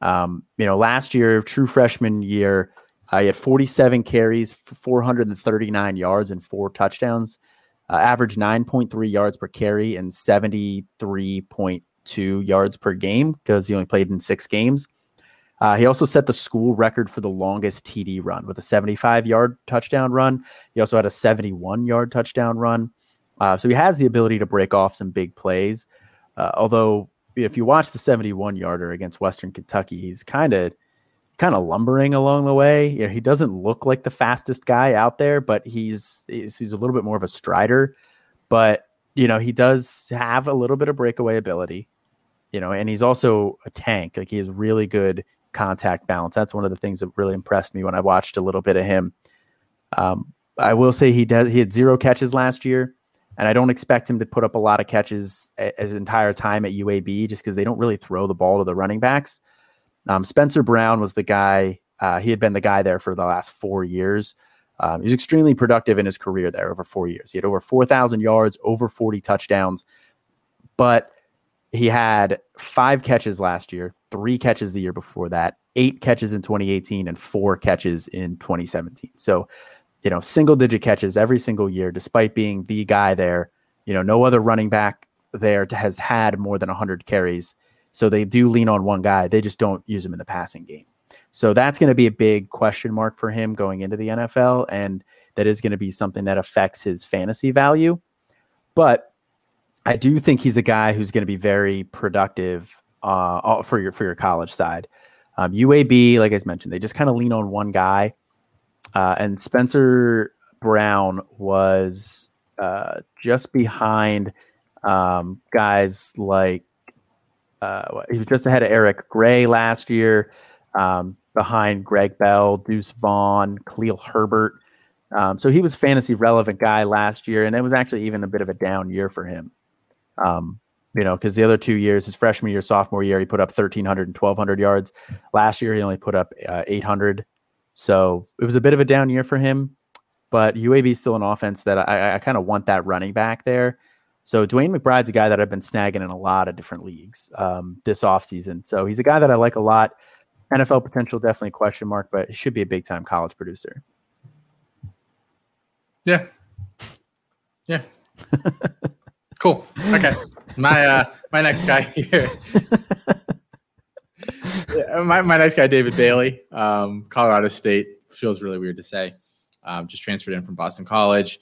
Um, you know, last year, true freshman year, uh, he had 47 carries, 439 yards, and four touchdowns. Uh, average 9.3 yards per carry and 73 point two yards per game because he only played in six games. Uh, he also set the school record for the longest TD run with a 75 yard touchdown run. He also had a 71 yard touchdown run. Uh, so he has the ability to break off some big plays. Uh, although, if you watch the 71 yarder against Western Kentucky, he's kind of kind of lumbering along the way. You know, he doesn't look like the fastest guy out there, but he's he's, he's a little bit more of a strider. But you know, he does have a little bit of breakaway ability you know, and he's also a tank. Like he has really good contact balance. That's one of the things that really impressed me when I watched a little bit of him. Um, I will say he does. He had zero catches last year, and I don't expect him to put up a lot of catches his entire time at UAB, just because they don't really throw the ball to the running backs. Um, Spencer Brown was the guy. Uh, he had been the guy there for the last four years. Um, he was extremely productive in his career there over four years. He had over 4,000 yards, over 40 touchdowns. But he had five catches last year, three catches the year before that, eight catches in 2018, and four catches in 2017. So, you know, single digit catches every single year, despite being the guy there. You know, no other running back there has had more than 100 carries. So they do lean on one guy. They just don't use him in the passing game. So that's going to be a big question mark for him going into the NFL. And that is going to be something that affects his fantasy value. But I do think he's a guy who's going to be very productive uh, for your for your college side. Um, UAB, like I mentioned, they just kind of lean on one guy. Uh, and Spencer Brown was uh, just behind um, guys like uh, he was just ahead of Eric Gray last year, um, behind Greg Bell, Deuce Vaughn, Khalil Herbert. Um, so he was fantasy relevant guy last year, and it was actually even a bit of a down year for him. Um, you know, because the other two years, his freshman year, sophomore year, he put up 1,300 and 1,200 yards. Last year, he only put up uh, 800. So it was a bit of a down year for him. But UAB is still an offense that I, I kind of want that running back there. So DeWayne McBride's a guy that I've been snagging in a lot of different leagues um, this offseason. So he's a guy that I like a lot. NFL potential definitely question mark, but he should be a big time college producer. Yeah. Yeah. cool. Okay. My uh my next guy here. my, my guy, David Bailey, um, Colorado State. Feels really weird to say. Um, just transferred in from Boston College.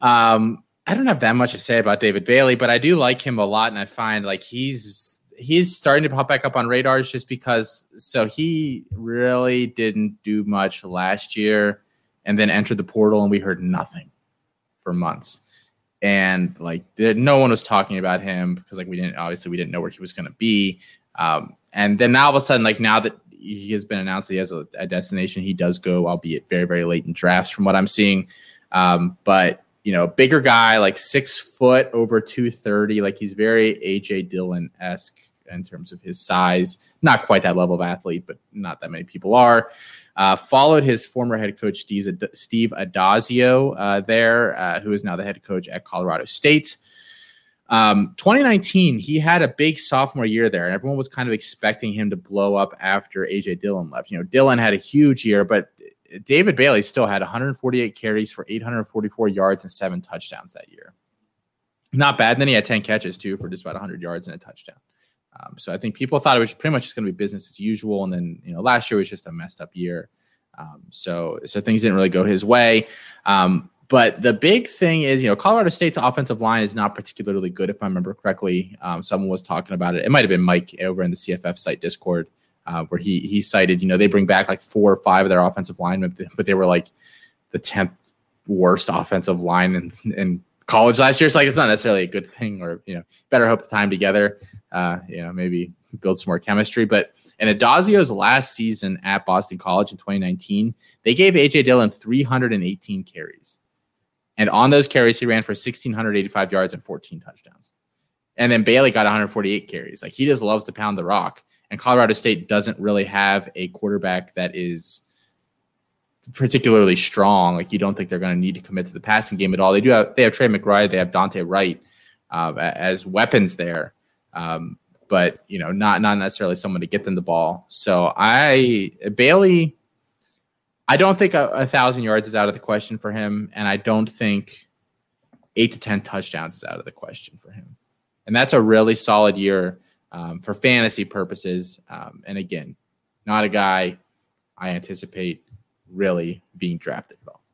Um, I don't have that much to say about David Bailey, but I do like him a lot, and I find like he's he's starting to pop back up on radars just because. So he really didn't do much last year, and then entered the portal, and we heard nothing for months, and like no one was talking about him because like we didn't obviously we didn't know where he was going to be, um, and then now all of a sudden like now that he has been announced that he has a, a destination, he does go, albeit very very late in drafts from what I'm seeing, um, but you know, bigger guy, like six foot over 230. Like he's very AJ Dillon esque in terms of his size. Not quite that level of athlete, but not that many people are. Uh, followed his former head coach, Steve, Addazio, uh, there, uh, who is now the head coach at Colorado State. Um, 2019, he had a big sophomore year there, and everyone was kind of expecting him to blow up after AJ Dillon left. You know, Dillon had a huge year, but David Bailey still had 148 carries for 844 yards and seven touchdowns that year. Not bad. And then he had 10 catches too for just about 100 yards and a touchdown. Um, so I think people thought it was pretty much just going to be business as usual. And then you know last year was just a messed up year. Um, so so things didn't really go his way. Um, but the big thing is, you know, Colorado State's offensive line is not particularly good, if I remember correctly. Um, someone was talking about it. It might have been Mike over in the CFF site Discord uh, where he he cited, you know, they bring back like four or five of their offensive linemen, but they were like the tenth worst offensive line in, in college last year. So like it's not necessarily a good thing, or you know, better hope the time together. Uh, you know, maybe build some more chemistry. But in Addazio's last season at Boston College in 2019, they gave AJ Dillon 318 carries. And on those carries, he ran for 1,685 yards and 14 touchdowns. And then Bailey got 148 carries. Like he just loves to pound the rock. And Colorado State doesn't really have a quarterback that is particularly strong. Like you don't think they're going to need to commit to the passing game at all. They do have they have Trey McBride, they have Dante Wright uh, as weapons there, um, but you know not not necessarily someone to get them the ball. So I Bailey, I don't think a, a thousand yards is out of the question for him, and I don't think eight to ten touchdowns is out of the question for him. And that's a really solid year um, for fantasy purposes. Um, and again, not a guy I anticipate really being drafted at all.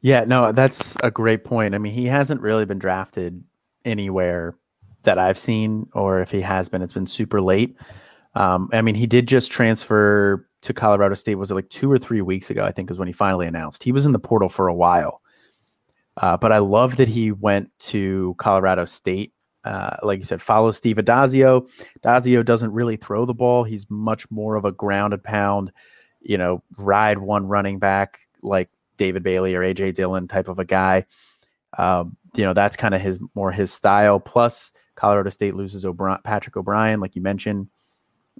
Yeah, no, that's a great point. I mean, he hasn't really been drafted anywhere that I've seen, or if he has been, it's been super late. Um, I mean, he did just transfer to Colorado State. Was it like two or three weeks ago? I think is when he finally announced. He was in the portal for a while, uh, but I love that he went to Colorado State uh, like you said, follow Steve Addazio. Addazio doesn't really throw the ball. He's much more of a grounded pound, you know, ride one running back like David Bailey or AJ Dillon type of a guy. Um, you know, that's kind of his more his style. Plus, Colorado State loses O'Brien, Patrick O'Brien, like you mentioned.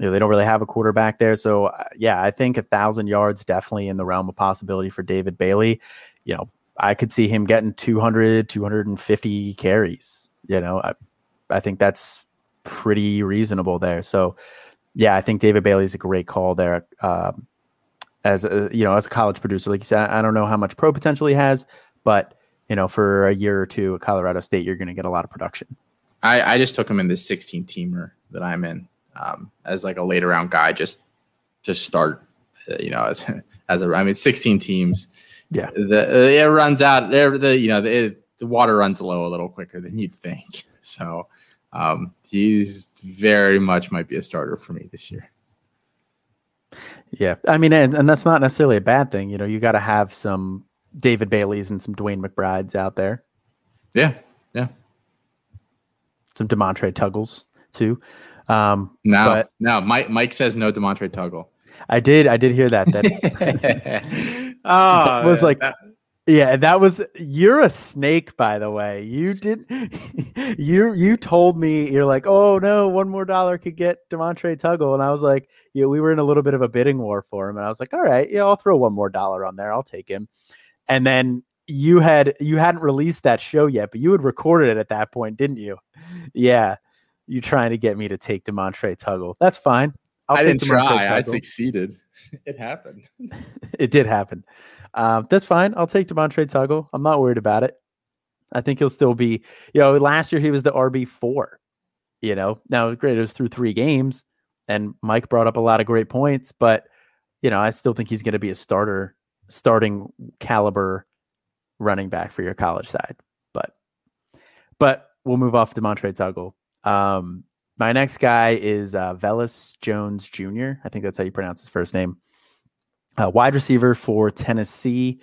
You know, they don't really have a quarterback there. So, uh, yeah, I think a thousand yards definitely in the realm of possibility for David Bailey. You know, I could see him getting 200, 250 carries. You know, I, I think that's pretty reasonable there. So, yeah, I think David Bailey is a great call there. Um, as a, you know, as a college producer, like you said, I don't know how much pro potential he has, but you know, for a year or two at Colorado State, you're going to get a lot of production. I, I just took him in this 16 teamer that I'm in um, as like a later round guy, just to start. Uh, you know, as as a I mean, 16 teams. Yeah, the it runs out. There, the you know the the water runs low a little quicker than you'd think. So um, he's very much might be a starter for me this year. Yeah, I mean, and, and that's not necessarily a bad thing. You know, you got to have some David Bailey's and some DeWayne McBride's out there. Yeah, yeah. Some Demontre Tuggles too. Um, no, but no. Mike Mike says no Demontre Tuggle. I did. I did hear that. That oh, was like that- Yeah, that was you're a snake, by the way. You did you you told me you're like, oh no, one more dollar could get Demontre Tuggle. And I was like, yeah, we were in a little bit of a bidding war for him. And I was like, all right, yeah, I'll throw one more dollar on there. I'll take him. And then you had you hadn't released that show yet, but you had recorded it at that point, didn't you? Yeah. You trying to get me to take Demontre Tuggle. That's fine. I'll I take didn't Demontre try. I succeeded. It happened. it did happen. Um, that's fine. I'll take Demontre Tuggle. I'm not worried about it. I think he'll still be, you know, last year he was the RB four. You know, now great, it was through three games, and Mike brought up a lot of great points, but you know, I still think he's going to be a starter, starting caliber running back for your college side. But, but we'll move off Demontre Tuggle. Um, my next guy is uh, Velus Jones Jr. I think that's how you pronounce his first name. Uh, wide receiver for Tennessee.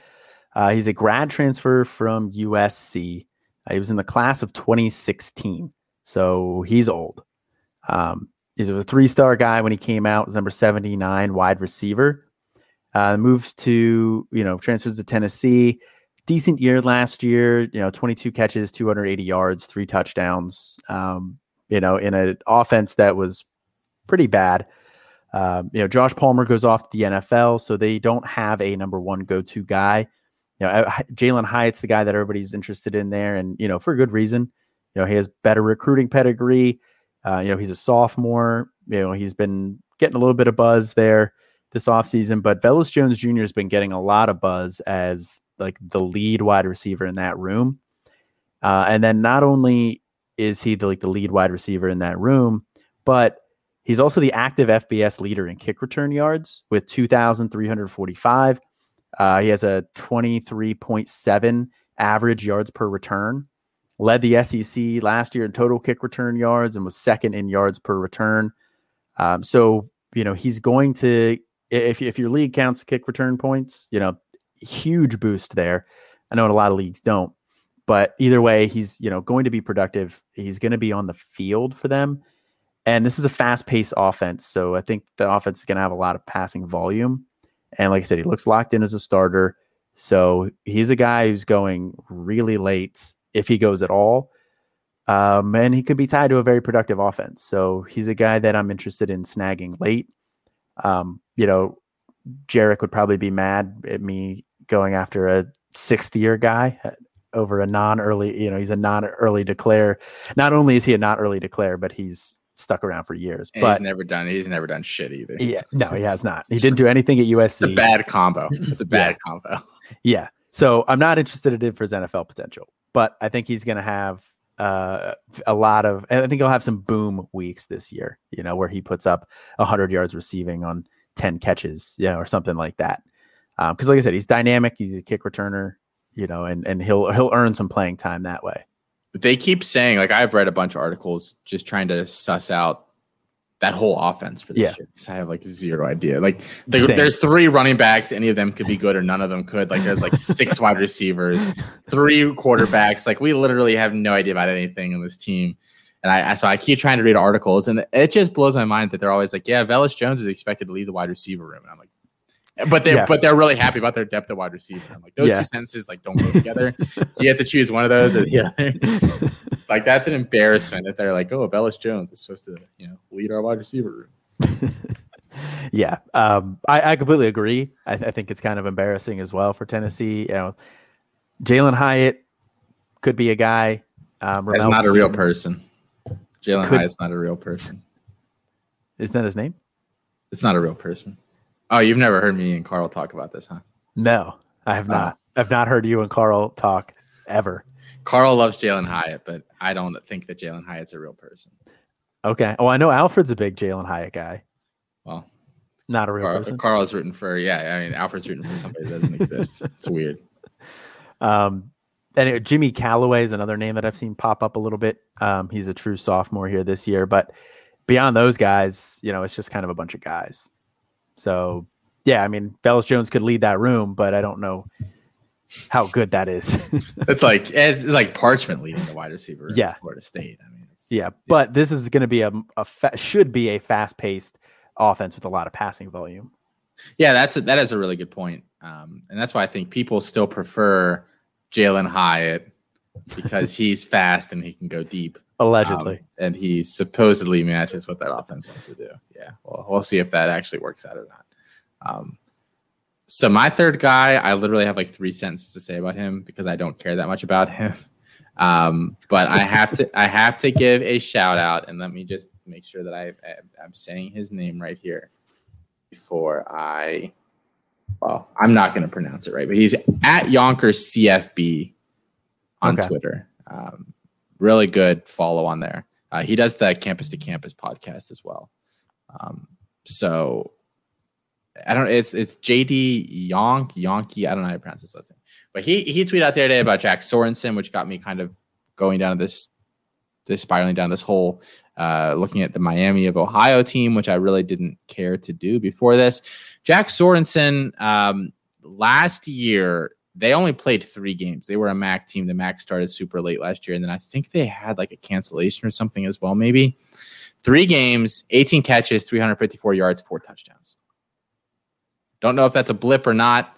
Uh, he's a grad transfer from USC. Uh, he was in the class of 2016, so he's old. Um, he was a three-star guy when he came out. Number 79 wide receiver. Uh, moved to you know transfers to Tennessee. Decent year last year. You know, 22 catches, 280 yards, three touchdowns. Um, you know, in an offense that was pretty bad. Um, you know, Josh Palmer goes off to the NFL, so they don't have a number one go-to guy. You know, uh, Jalin Hyatt's the guy that everybody's interested in there, and you know, for a good reason. You know, he has better recruiting pedigree. Uh, you know, he's a sophomore. You know, he's been getting a little bit of buzz there this offseason, but Velus Jones Jr. has been getting a lot of buzz as like the lead wide receiver in that room. Uh, and then not only is he the, like the lead wide receiver in that room, but he's also the active FBS leader in kick return yards with 2,345. Uh, he has a 23.7 average yards per return. Led the SEC last year in total kick return yards and was second in yards per return. Um, so you know he's going to if if your league counts kick return points, you know huge boost there. I know a lot of leagues don't, but either way, he's you know going to be productive. He's going to be on the field for them, and this is a fast paced offense. So I think the offense is going to have a lot of passing volume. And like I said, he looks locked in as a starter. So he's a guy who's going really late if he goes at all. Um, and he could be tied to a very productive offense. So he's a guy that I'm interested in snagging late. Um, you know, Jarek would probably be mad at me going after a sixth year guy over a non early, you know, he's a non early declare. Not only is he a not early declare, but he's stuck around for years. And but he's never done. He's never done shit either. yeah, no, he has not. He didn't do anything at It's a USC. bad combo. It's a bad combo. Yeah. So I'm not interested in him for his NFL potential, but I think he's going to have uh, a lot of, I think he'll have some boom weeks this year, you know, where he puts up 100 yards receiving on 10 catches, you know, or something like that. Because, like I said, he's dynamic. He's a kick returner, you know, and, and he'll he'll earn some playing time that way. They keep saying, like, I've read a bunch of articles just trying to suss out that whole offense for this Yeah. year because I have like zero idea. Like, there- there's three running backs, any of them could be good or none of them could. Like, there's like six wide receivers, three quarterbacks. Like, we literally have no idea about anything in this team. And I, I so I keep trying to read articles, and it just blows my mind that they're always like, "Yeah, Velus Jones is expected to lead the wide receiver room." And I'm like, but they're Yeah. but they're really happy about their depth at wide receiver. I'm like, those Yeah. two sentences like don't go together. you have to choose one of those or the other. It's like that's an embarrassment if they're like, oh, Velus Jones is supposed to, you know, lead our wide receiver room. yeah, um, I, I completely agree. I, I think it's kind of embarrassing as well for Tennessee. You know, Jalin Hyatt could be a guy. Um, That's not a real person. Jalen Could- Hyatt's not a real person. Isn't that his name? It's not a real person. Oh, you've never heard me and Carl talk about this, huh? No, I have Oh. not. I've not heard you and Carl talk ever. Carl loves Jalin Hyatt, but I don't think that Jalin Hyatt's a real person. Okay. Oh, I know Alfred's a big Jalin Hyatt guy. Well, Not a real Carl, person. Carl's rooting for yeah. I mean, Alfred's rooting for somebody that doesn't exist. It's weird. Um, and it- Jimmy Calloway is another name that I've seen pop up a little bit. Um, he's a true sophomore here this year, but beyond those guys, you know, it's just kind of a bunch of guys. So yeah, I mean, Felix Jones could lead that room, but I don't know how good that is. it's like it's, it's, like parchment leading the wide receiver. Yeah, Florida State. I mean, yeah, yeah, but this is going to be a, a fa- should be a fast paced offense with a lot of passing volume. Yeah, that's a, that is a really good point, um, and that's why I think people still prefer Jalin Hyatt because he's fast and he can go deep. Allegedly, um, and he supposedly matches what that offense wants to do. Yeah, well, we'll see if that actually works out or not. Um, so my third guy, I literally have like three sentences to say about him because I don't care that much about him. Um, but I have to, I have to give a shout out, and let me just make sure that I, I I'm saying his name right here before I. Well, I'm not going to pronounce it right, but he's at Yonkers CFB on okay. Twitter. Um, really good follow on there. Uh, he does the campus to campus podcast as well. Um, so I don't. It's it's JD Yonk Yonky. I don't know how to pronounce his last name, but he he tweeted out the other day about Jack Sorenson, which got me kind of going down this this spiraling down this hole. Uh, looking at the Miami of Ohio team, which I really didn't care to do before this. Jack Sorenson um, last year they only played three games. They were a MAC team. The MAC started super late last year, and then I think they had like a cancellation or something as well. Maybe three games, 18 catches, 354 yards, four touchdowns. Don't know if that's a blip or not.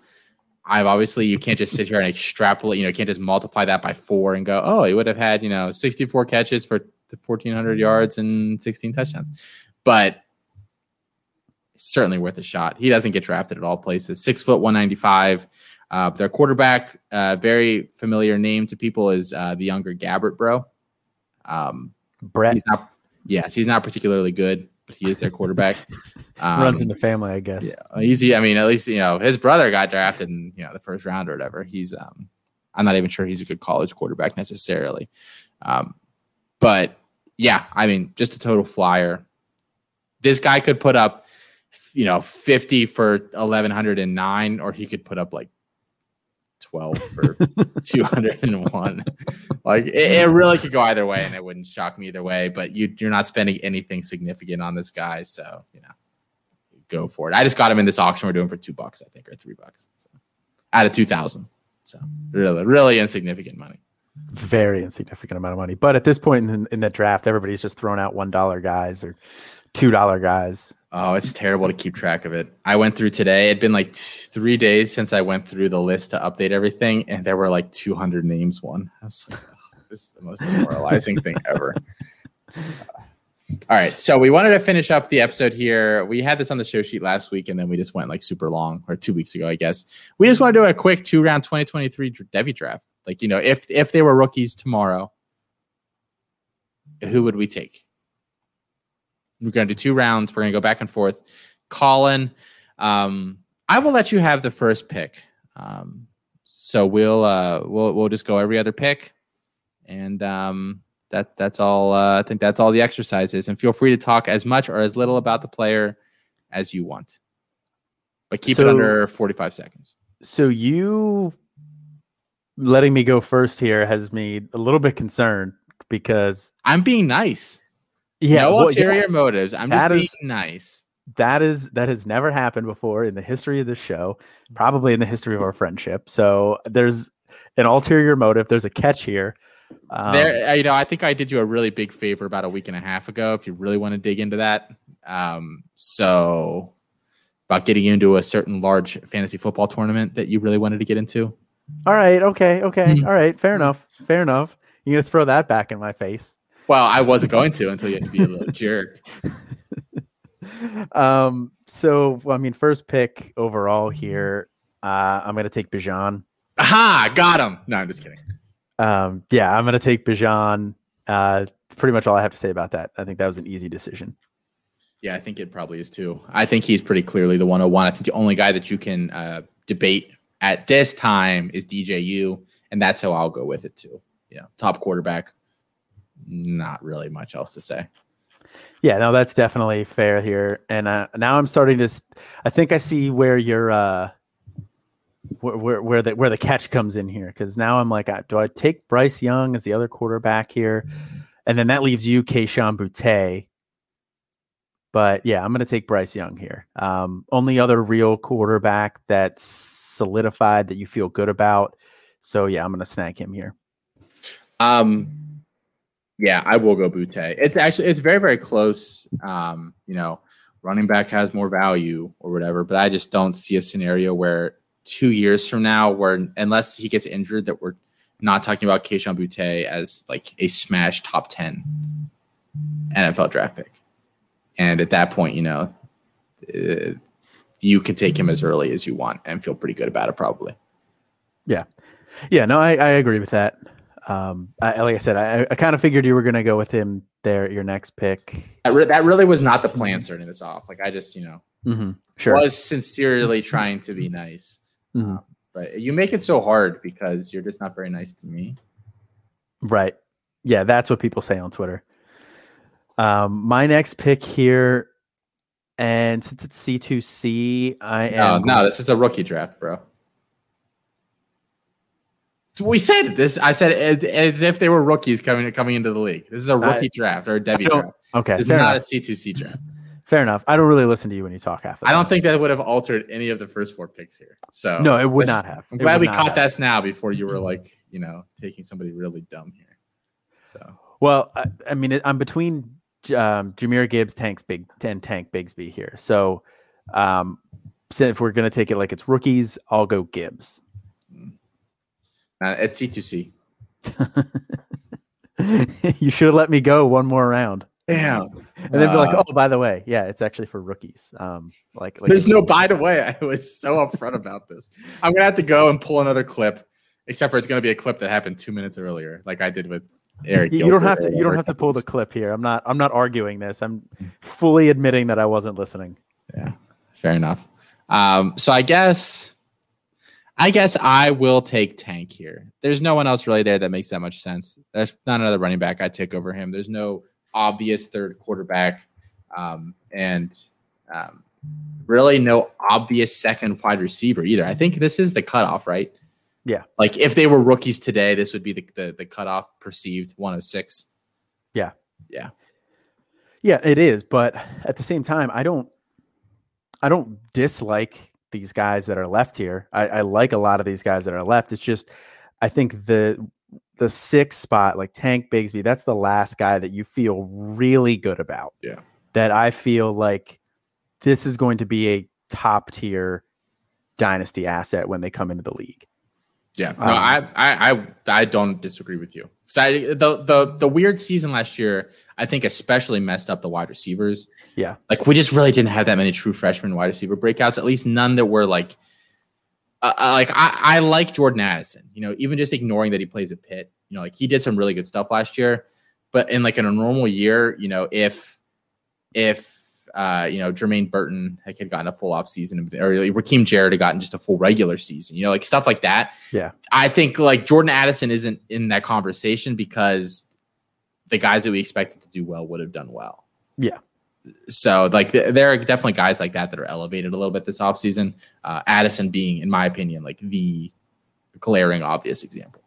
I've obviously you can't just sit here and extrapolate. You know, you can't just multiply that by four and go, oh, he would have had you know 64 catches for 1,400 yards and 16 touchdowns. But certainly worth a shot. He doesn't get drafted at all places. Six foot 195. Uh, their quarterback, uh, very familiar name to people, is uh, the younger Gabbert bro. Um, Brett. He's not, yes, he's not particularly good but he is their quarterback. Um, Runs in the family, I guess. Yeah, easy. I mean, at least you know his brother got drafted in you know the first round or whatever. He's um, I'm not even sure he's a good college quarterback necessarily, um, but yeah, I mean, just a total flyer. This guy could put up, you know, 50 for 1109, or he could put up like 12 for 201. like it, it, really could go either way, and it wouldn't shock me either way. But you, you're not spending anything significant on this guy, so you know, go for it. I just got him in this auction we're doing for two bucks, I think, or three bucks, so, out of 2,000. So really, really insignificant money. Very insignificant amount of money. But at this point in, in the draft, everybody's just throwing out one dollar guys or two dollar guys. Oh, it's terrible to keep track of it. I went through today. It'd been like t- three days since I went through the list to update everything, and there were like 200 names. One, I was like, "This is the most demoralizing thing ever." All right, so we wanted to finish up the episode here. We had this on the show sheet last week, and then we just went like super long, or two weeks ago, I guess. We just want to do a quick two round 2023 Devy draft. Like you know, if if they were rookies tomorrow, who would we take? We're going to do two rounds. We're going to go back and forth. Colin, um, I will let you have the first pick. Um, so we'll uh, we'll we'll just go every other pick, and um, that that's all. Uh, I think that's all the exercises. And feel free to talk as much or as little about the player as you want, but keep so, it under forty five seconds. So you letting me go first here has me a little bit concerned because I'm being nice. Yeah, no well, ulterior yes. motives. I'm that just is, being nice. That is that has never happened before in the history of the show, probably in the history of our friendship. So there's an ulterior motive. There's a catch here. Um, there, uh, you know, I think I did you a really big favor about a week and a half ago. If you really want to dig into that, um, so about getting into a certain large fantasy football tournament that you really wanted to get into. All right. Okay. Okay. Mm-hmm. All right. Fair enough. Fair enough. You're gonna throw that back in my face. Well, I wasn't going to until you had to be a little jerk. Um. So, I mean, first pick overall here. Uh, I'm going to take Bijan. Aha! Got him. No, I'm just kidding. Um. Yeah, I'm going to take Bijan. Uh. Pretty much all I have to say about that. I think that was an easy decision. Yeah, I think it probably is too. I think he's pretty clearly the 101. I think the only guy that you can uh, debate at this time is DJU, and that's how I'll go with it too. Yeah, top quarterback, not really much else to say. Yeah, no, that's definitely fair here. And uh, now I'm starting to, I think I see where you're, uh, where, where, where the where the catch comes in here because now I'm like, uh, do I take Bryce Young as the other quarterback here, and then that leaves you Kayshon Boutte. But yeah, I'm going to take Bryce Young here. Um, only other real quarterback that's solidified that you feel good about. So yeah, I'm going to snag him here. Um, yeah, I will go Boutte. It's actually it's very very close. Um, you know, running back has more value or whatever, but I just don't see a scenario where two years from now, where unless he gets injured, that we're not talking about Kayshon Boutte as like a smash top ten NFL draft pick. And at that point, you know, uh, you can take him as early as you want and feel pretty good about it, probably. Yeah, yeah. No, I, I agree with that. Um, I, like I said, I, I kind of figured you were going to go with him there at your next pick. That, re- that really was not the plan starting this off. Like I just, you know, mm-hmm. sure. was sincerely trying to be nice. Mm-hmm. Um, but you make it so hard because you're just not very nice to me. Right. Yeah, that's what people say on Twitter. Um, my next pick here, and since it's C2C, I am. No, no, this is a rookie draft, bro we said this. I said as, as, if they were rookies coming coming into the league. This is a rookie draft or a Devy draft. Okay, this is not enough. a C2C draft. Fair enough. I don't really listen to you when you talk half. I don't think that would have altered any of the first four picks here. So no, it would not have. I'm glad we caught that now before you were like, you know, taking somebody really dumb here. So well, I, I mean, I'm between um, Jahmyr Gibbs, Tanks Big, and Tank Bigsby here. So, um, so if we're gonna take it like it's rookies, I'll go Gibbs. Uh, at C2C. you should have let me go one more round. Damn. And then be like, uh, oh, by the way, yeah, it's actually for rookies. Um, like, like there's no by the way. I was so upfront about this. I'm gonna have to go and pull another clip, except for it's gonna be a clip that happened two minutes earlier, like I did with Eric. You, you don't have to. You don't have to pull the clip here. I'm not. I'm not arguing this. I'm fully admitting that I wasn't listening. Yeah, fair enough. Um, so I guess I guess I will take Tank here. There's no one else really there that makes that much sense. There's not another running back I'd take over him. There's no obvious third quarterback, um, and um, really no obvious second wide receiver either. I think this is the cutoff, right? Yeah. Like if they were rookies today, this would be the the, the cutoff perceived 106. Yeah. Yeah. Yeah, it is. But at the same time, I don't I don't dislike these guys that are left here. I, I like a lot of these guys that are left. It's just I think the the six spot, like Tank Bigsby, that's the last guy that you feel really good about. Yeah. That I feel like this is going to be a top tier dynasty asset when they come into the league. Yeah, no, um, I, I, I, I don't disagree with you. So I, the the the weird season last year, I think, especially messed up the wide receivers. Yeah, like we just really didn't have that many true freshman wide receiver breakouts. At least none that were like, uh, uh, like I, I like Jordan Addison. You know, even just ignoring that he plays at Pitt. You know, like he did some really good stuff last year. But in like in a normal year, you know, if if uh, you know, Jermaine Burton had gotten a full off season, or Rakim Jarrett had gotten just a full regular season, you know, like stuff like that. Yeah. I think like Jordan Addison isn't in that conversation because the guys that we expected to do well would have done well. Yeah. So like there are definitely guys like that that are elevated a little bit this offseason. Uh, Addison being, in my opinion, like the glaring obvious example.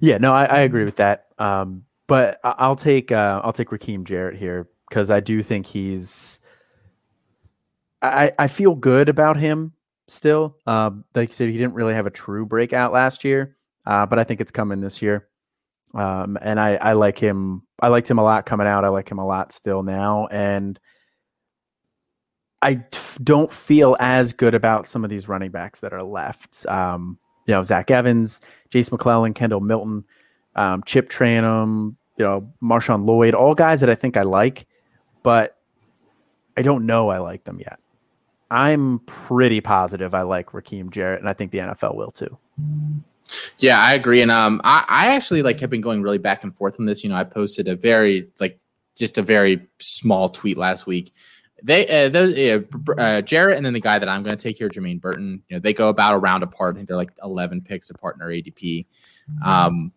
Yeah, no, I, I agree with that. Um, but I'll take uh, I'll take Rakim Jarrett here because I do think he's. I I feel good about him still. Um, like you said, he didn't really have a true breakout last year, uh, but I think it's coming this year. Um, and I I like him. I liked him a lot coming out. I like him a lot still now, and I don't feel as good about some of these running backs that are left. Um, you know, Zach Evans, Jase McClellan, Kendall Milton, um, Chip Trayanum, you know, Marshawn Lloyd, all guys that I think I like but I don't know I like them yet. I'm pretty positive I like Rakim Jarrett, and I think the NFL will too. Yeah, I agree. And um, I, I actually like have been going really back and forth on this. You know, I posted a very like just a very small tweet last week. They, uh, those, uh, Jarrett, and then the guy that I'm going to take here, Jermaine Burton. You know, they go about a round apart. I think they're like 11 picks apart in their ADP. Um,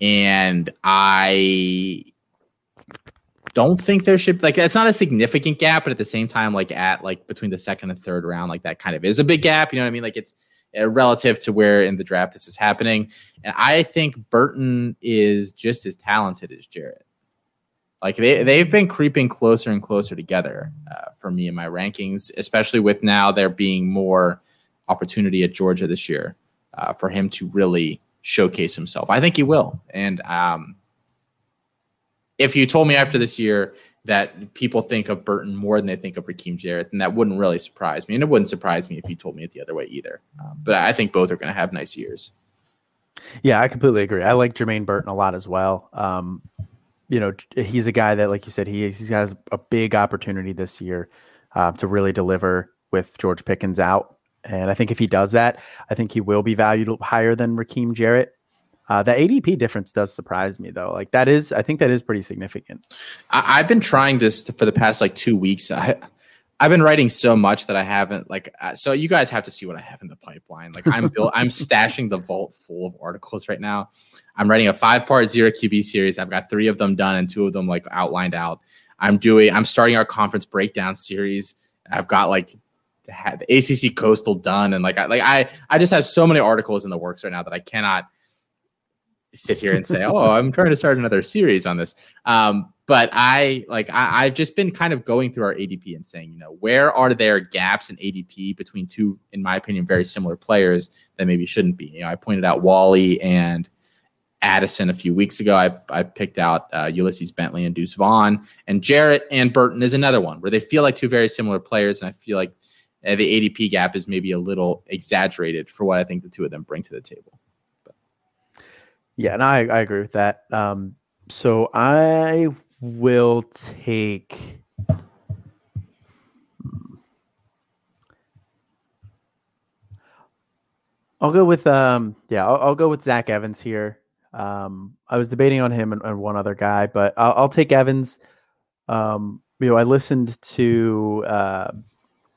and I don't think there should like it's not a significant gap, but at the same time, like at like between the second and third round, like that kind of is a big gap. You know what I mean? Like it's uh, relative to where in the draft this is happening. And I think Burton is just as talented as Jarrett. Like they they've been creeping closer and closer together uh, for me in my rankings, especially with now there being more opportunity at Georgia this year uh, for him to really showcase himself. I think he will. And um, if you told me after this year that people think of Burton more than they think of Rakim Jarrett, then that wouldn't really surprise me. And it wouldn't surprise me if you told me it the other way either. Um, but I think both are going to have nice years. Yeah, I completely agree. I like Jermaine Burton a lot as well. Um, you know, he's a guy that, like you said, he he has a big opportunity this year uh, to really deliver with George Pickens out. And I think if he does that, I think he will be valued higher than Rakim Jarrett. Uh, the ADP difference does surprise me though. Like that is, I think that is pretty significant. I, have been trying this to, for the past like two weeks. I, I've been writing so much that I haven't like. Uh, so you guys have to see what I have in the pipeline. Like I'm built, I'm stashing the vault full of articles right now. I'm writing a five part zero QB series. I've got three of them done and two of them like outlined out. I'm doing. I'm starting our conference breakdown series. I've got like the, the ACC Coastal done and like I like I I just have so many articles in the works right now that I cannot sit here and say, "Oh, I'm trying to start another series on this." Um, but I like I, have just been kind of going through our ADP and saying, you know, where are there gaps in ADP between two, in my opinion, very similar players that maybe shouldn't be. You know, I pointed out Walley and Addison a few weeks ago. I, I picked out uh, Ulysses Bentley and Deuce Vaughn, and Jarrett and Burton is another one where they feel like two very similar players, and I feel like the ADP gap is maybe a little exaggerated for what I think the two of them bring to the table. Yeah, and I, I agree with that. Um, so I will take. I'll go with um yeah I'll, I'll go with Zach Evans here. Um, I was debating on him and, and one other guy, but I'll, I'll take Evans. Um, you know, I listened to uh,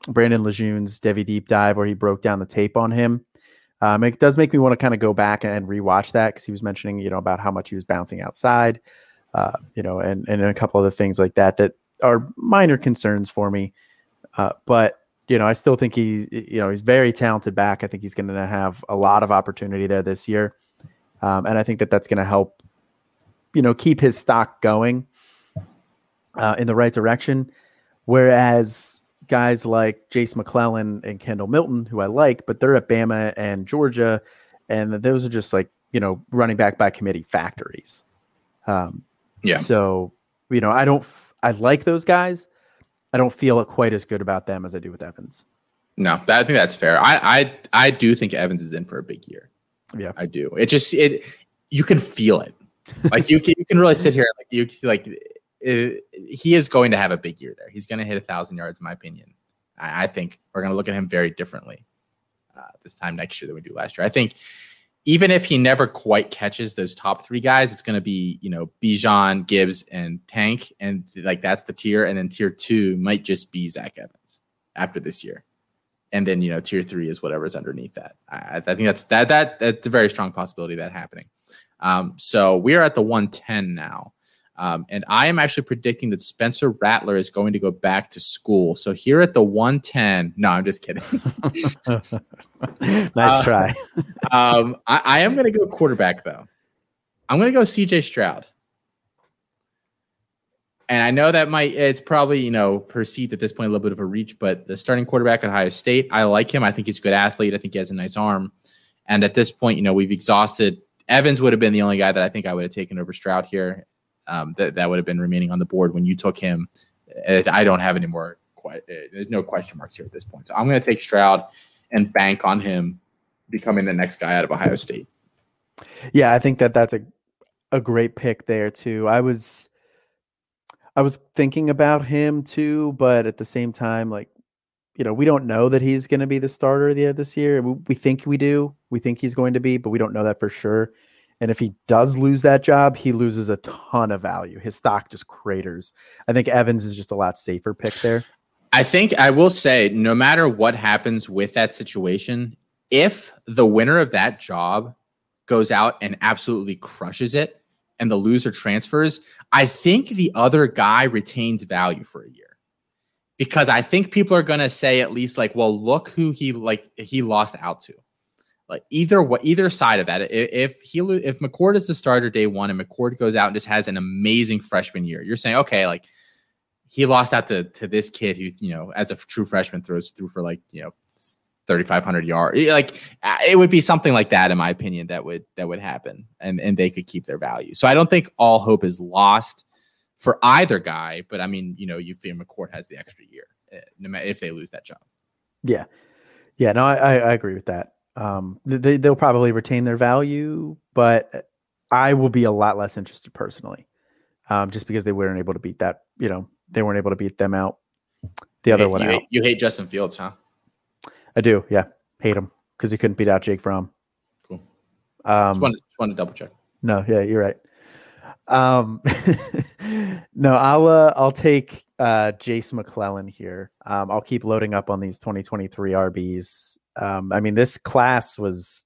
Brandon Lejeune's Devy Deep Dive where he broke down the tape on him. Um, it does make me want to kind of go back and rewatch that because he was mentioning, you know, about how much he was bouncing outside uh, you know, and and a couple other things like that that are minor concerns for me. Uh, but you know, I still think he's you know he's very talented back. I think he's going to have a lot of opportunity there this year, um, and I think that that's going to help, you know, keep his stock going uh, in the right direction. Whereas guys like Jase McClellan and Kendall Milton, who I like, but they're at Bama and Georgia, and those are just like you know running back by committee factories. Um, yeah. So, you know, I don't, I like those guys. I don't feel quite as good about them as I do with Evans. No, I think that's fair. I, I, I do think Evans is in for a big year. Yeah, I do. It just, it, you can feel it. Like you can, you can really sit here like you like it, he is going to have a big year there. He's going to hit a thousand yards, in my opinion. I, I think we're going to look at him very differently uh, this time next year than we do last year. I think even if he never quite catches those top three guys, it's going to be, you know, Bijan, Gibbs, and Tank. And like that's the tier. And then tier two might just be Zach Evans after this year. And then, you know, tier three is whatever's underneath that. I, I think that's that, that, that's a very strong possibility of that happening. Um, so we are at the 110 now. Um, and I am actually predicting that Spencer Rattler is going to go back to school. So here at the 110, no, I'm just kidding. nice uh, try. um, I, I, am going to go quarterback, though. I'm going to go CJ Stroud. And I know that might, it's probably, you know, perceived at this point a little bit of a reach, but the starting quarterback at Ohio State, I like him. I think he's a good athlete. I think he has a nice arm. And at this point, you know, we've exhausted. Evans would have been the only guy that I think I would have taken over Stroud here um, that that would have been remaining on the board when you took him. I don't have any more. Quite, there's no question marks here at this point. So I'm going to take Stroud and bank on him becoming the next guy out of Ohio State. Yeah, I think that that's a a great pick there too. I was I was thinking about him too, but at the same time, like you know, we don't know that he's going to be the starter the, this year. We, we think we do. We think he's going to be, but we don't know that for sure. And if he does lose that job, he loses a ton of value. His stock just craters. I think Evans is just a lot safer pick there. I think I will say, no matter what happens with that situation, if the winner of that job goes out and absolutely crushes it and the loser transfers, I think the other guy retains value for a year. Because I think people are going to say at least like, well, look who he like he lost out to. Like either what either side of that. If, he if McCord is the starter day one and McCord goes out and just has an amazing freshman year, you're saying okay, like he lost out to to this kid who you know as a true freshman throws through for like you know 3500 yards like uh, it would be something like that in my opinion that would that would happen and and they could keep their value. So i don't think all hope is lost for either guy but i mean you know you feel mccord has the extra year uh, if they lose that job. Yeah. Yeah no i i agree with that um they, they'll probably retain their value but i will be a lot less interested personally um just because they weren't able to beat that you know they weren't able to beat them out the other hate, one you out. Hate, you hate Justin Fields, huh? I do. Yeah, hate him because he couldn't beat out Jake Fromm. Cool. Um, just, wanted, just wanted to double check. No, yeah, you're right. Um, no, I'll uh, I'll take uh, Jase McClellan here. Um, I'll keep loading up on these 2023 RBs. Um, I mean, this class was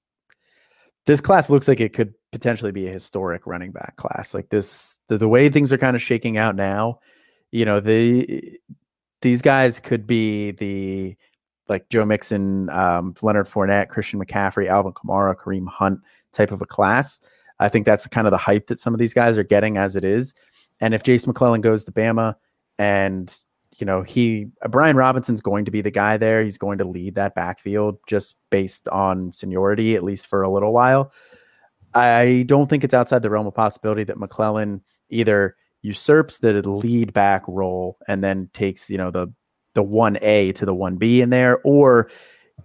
this class looks like it could potentially be a historic running back class. Like this, the, the way things are kind of shaking out now, you know, the these guys could be the like Joe Mixon, um, Leonard Fournette, Christian McCaffrey, Alvin Kamara, Kareem Hunt type of a class. I think that's the kind of the hype that some of these guys are getting as it is. And if Jase McClellan goes to Bama and you know, he uh, Brian Robinson's going to be the guy there. He's going to lead that backfield just based on seniority, at least for a little while. I don't think it's outside the realm of possibility that McClellan either usurps the lead back role and then takes, you know, the the 1A to the 1B in there, or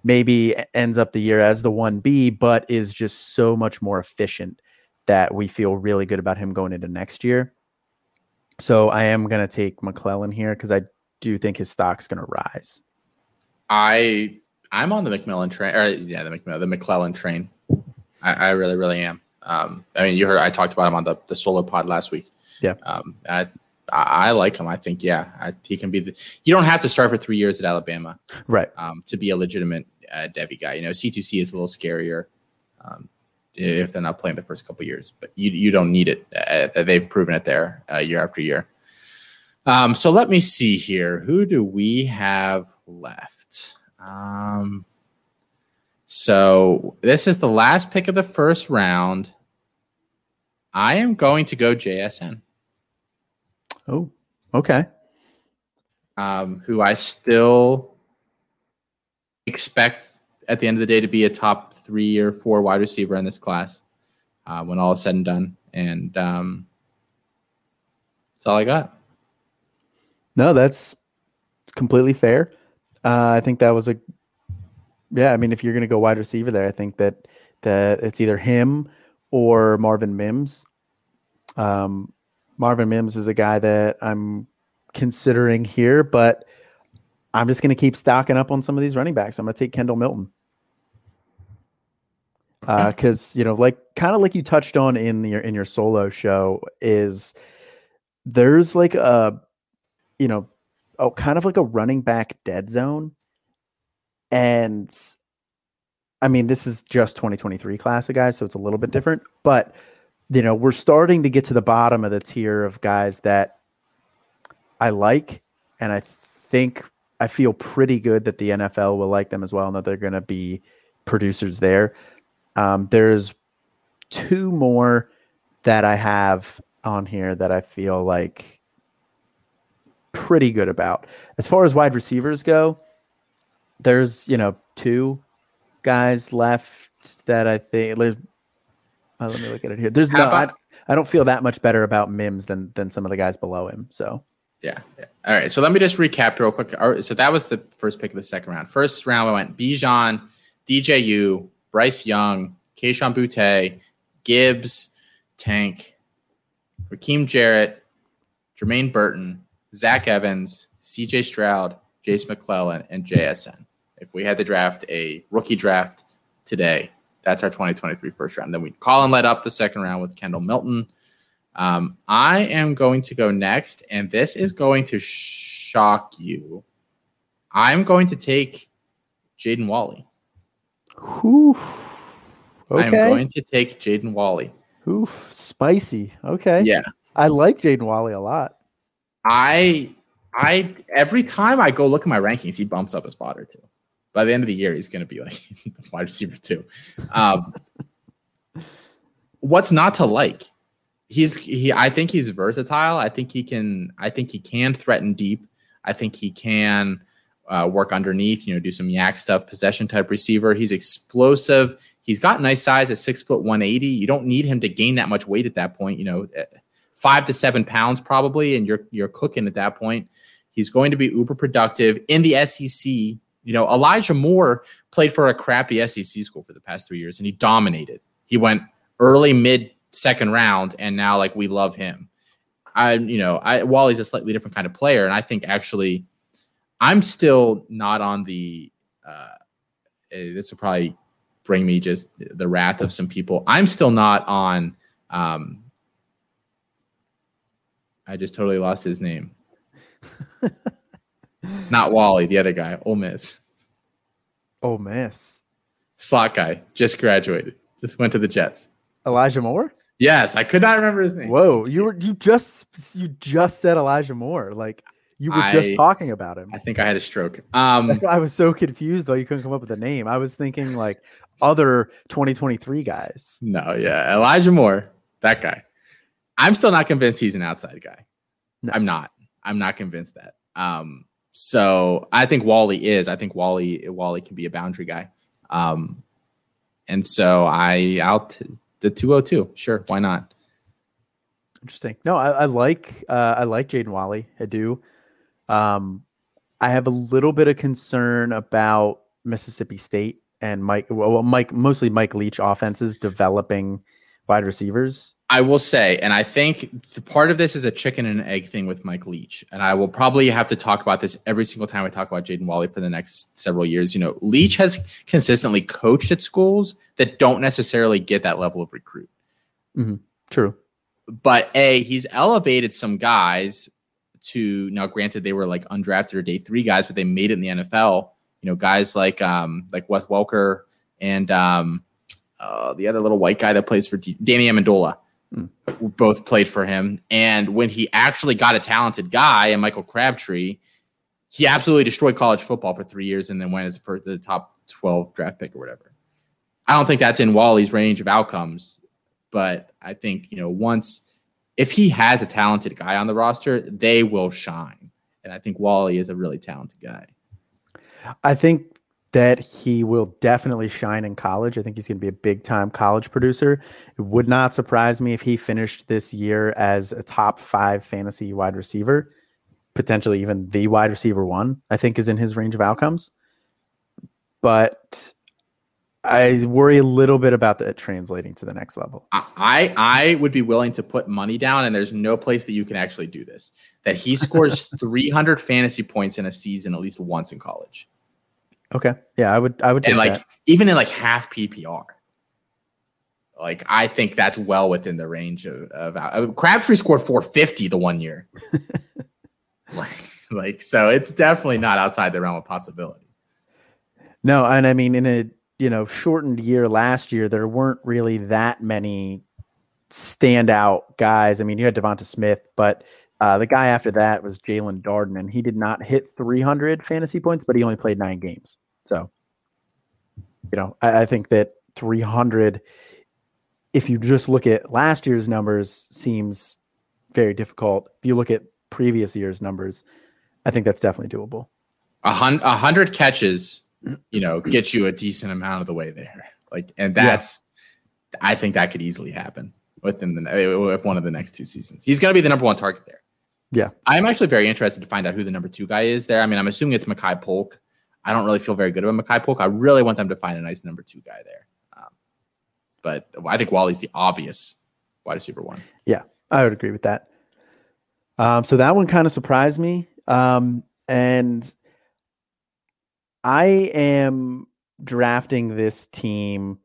maybe ends up the year as the 1B, but is just so much more efficient that we feel really good about him going into next year. So I am going to take McClellan here because I do you think his stock's going to rise. I I'm on the McMillan train, or yeah, the McMillan, the McClellan train. I, I really, really am. Um, I mean, you heard I talked about him on the the solo pod last week. Yeah. Um, I I like him. I think yeah, I, he can be the. You don't have to start for three years at Alabama, right? Um, to be a legitimate uh, Devy guy. You know, C two C is a little scarier. Um, if they're not playing the first couple years, but you you don't need it. Uh, they've proven it there uh, year after year. Um, so let me see here. Who do we have left? Um, so this is the last pick of the first round. I am going to go JSN. Oh, okay. Um, who I still expect at the end of the day to be a top three or four wide receiver in this class uh, when all is said and done. And um, that's all I got. No, that's completely fair. Uh, I think that was a yeah. I mean, if you're going to go wide receiver there, I think that that it's either him or Marvin Mims. Um, Marvin Mims is a guy that I'm considering here, but I'm just going to keep stocking up on some of these running backs. I'm going to take Kendall Milton because uh, you know, like kind of like you touched on in your in your solo show, is there's like a you know, oh, kind of like a running back dead zone, and I mean, this is just 2023 class of guys, so it's a little bit different, but you know, we're starting to get to the bottom of the tier of guys that I like, and I think I feel pretty good that the NFL will like them as well, and that they're going to be producers there. Um, there's two more that I have on here that I feel like pretty good about. As far as wide receivers go, there's you know two guys left that I think uh, let me look at it here. There's How no, about, I, I don't feel that much better about Mims than than some of the guys below him. So yeah, yeah. All right. So let me just recap real quick. So that was the first pick of the second round. First round, we went Bijan, DJU, Bryce Young, Kayshon Boutte, Gibbs, Tank, Rakim Jarrett, Jermaine Burton, Zach Evans, CJ Stroud, Jase McClellan, and JSN. If we had to draft a rookie draft today, that's our 2023 first round. Then we call and let up the second round with Kendall Milton. Um, I am going to go next, and this is going to shock you. I'm going to take Jaden Walley. Oof. Okay. I'm going to take Jaden Walley. Oof, spicy. Okay. Yeah. I like Jaden Walley a lot. I I every time I go look at my rankings, he bumps up a spot or two. By the end of the year, he's going to be like the wide receiver too. Um, what's not to like? He's he. I think he's versatile. I think he can. I think he can threaten deep. I think he can uh, work underneath. You know, do some YAC stuff, possession type receiver. He's explosive. He's got nice size at six foot one eighty. You don't need him to gain that much weight at that point. You know, eh, five to seven pounds probably, and you're you're cooking at that point. He's going to be uber productive in the SEC. You know, Elijah Moore played for a crappy SEC school for the past three years, and he dominated. He went early, mid, second round, and now like we love him. I, you know, I Walley's a slightly different kind of player, and I think actually, I'm still not on the. Uh, eh, this will probably bring me just the wrath of some people. I'm still not on. Um, I just totally lost his name. not Walley, the other guy, Ole Miss. Ole Miss. Slot guy, just graduated, just went to the Jets. Elijah Moore. Yes, I could not remember his name. Whoa, you were you just you just said Elijah Moore, like you were just talking about him. I think I had a stroke. Um, That's why I was so confused though. You couldn't come up with a name. I was thinking like other 2023 guys. no, yeah, Elijah Moore, that guy. I'm still not convinced he's an outside guy. No. I'm not. I'm not convinced that. Um, so I think Walley is. I think Walley Walley can be a boundary guy. Um, and so I out the 202. Sure, why not? Interesting. No, I, I like uh, I like Jaden Walley. I do. Um, I have a little bit of concern about Mississippi State and Mike. Well, Mike mostly Mike Leach offenses developing wide receivers. I will say, and I think the part of this is a chicken and egg thing with Mike Leach. And I will probably have to talk about this every single time I talk about Jaden Walley for the next several years. You know, Leach has consistently coached at schools that don't necessarily get that level of recruit. True. But A, he's elevated some guys to now granted they were like undrafted or day three guys, but they made it in the NFL. You know, guys like um like Wes Welker and um uh, the other little white guy that plays for D- Danny Amendola Hmm. both played for him. And when he actually got a talented guy and Michael Crabtree, he absolutely destroyed college football for three years and then went as for the top 12 draft pick or whatever. I don't think that's in Walley's range of outcomes, but I think, you know, once if he has a talented guy on the roster, they will shine. And I think Walley is a really talented guy. I think that he will definitely shine in college. I think he's going to be a big time college producer. It would not surprise me if he finished this year as a top five fantasy wide receiver, potentially even the wide receiver one, I think is in his range of outcomes. But I worry a little bit about that translating to the next level. I I would be willing to put money down, and there's no place that you can actually do this. That he scores 300 fantasy points in a season at least once in college, Okay. Yeah, I would I would take and like that. even in like half PPR. Like I think that's well within the range of, of uh, Crabtree scored 450 the one year. like, like so, it's definitely not outside the realm of possibility. No, and I mean in a you know shortened year last year, there weren't really that many standout guys. I mean, you had Devonta Smith, but uh, the guy after that was Jaelon Darden, and he did not hit 300 fantasy points, but he only played nine games. So, you know, I, I think that 300, if you just look at last year's numbers, seems very difficult. If you look at previous year's numbers, I think that's definitely doable. A hun- a hundred catches, you know, get you a decent amount of the way there. Like, and Yeah. that's, I think that could easily happen within the if one of the next two seasons. He's going to be the number one target there. Yeah. I'm actually very interested to find out who the number two guy is there. I mean, I'm assuming it's Makai Polk. I don't really feel very good about Makai Polk. I really want them to find a nice number two guy there. Um, but I think Walley's the obvious wide receiver one. Yeah, I would agree with that. Um, so that one kind of surprised me. Um, and I am drafting this team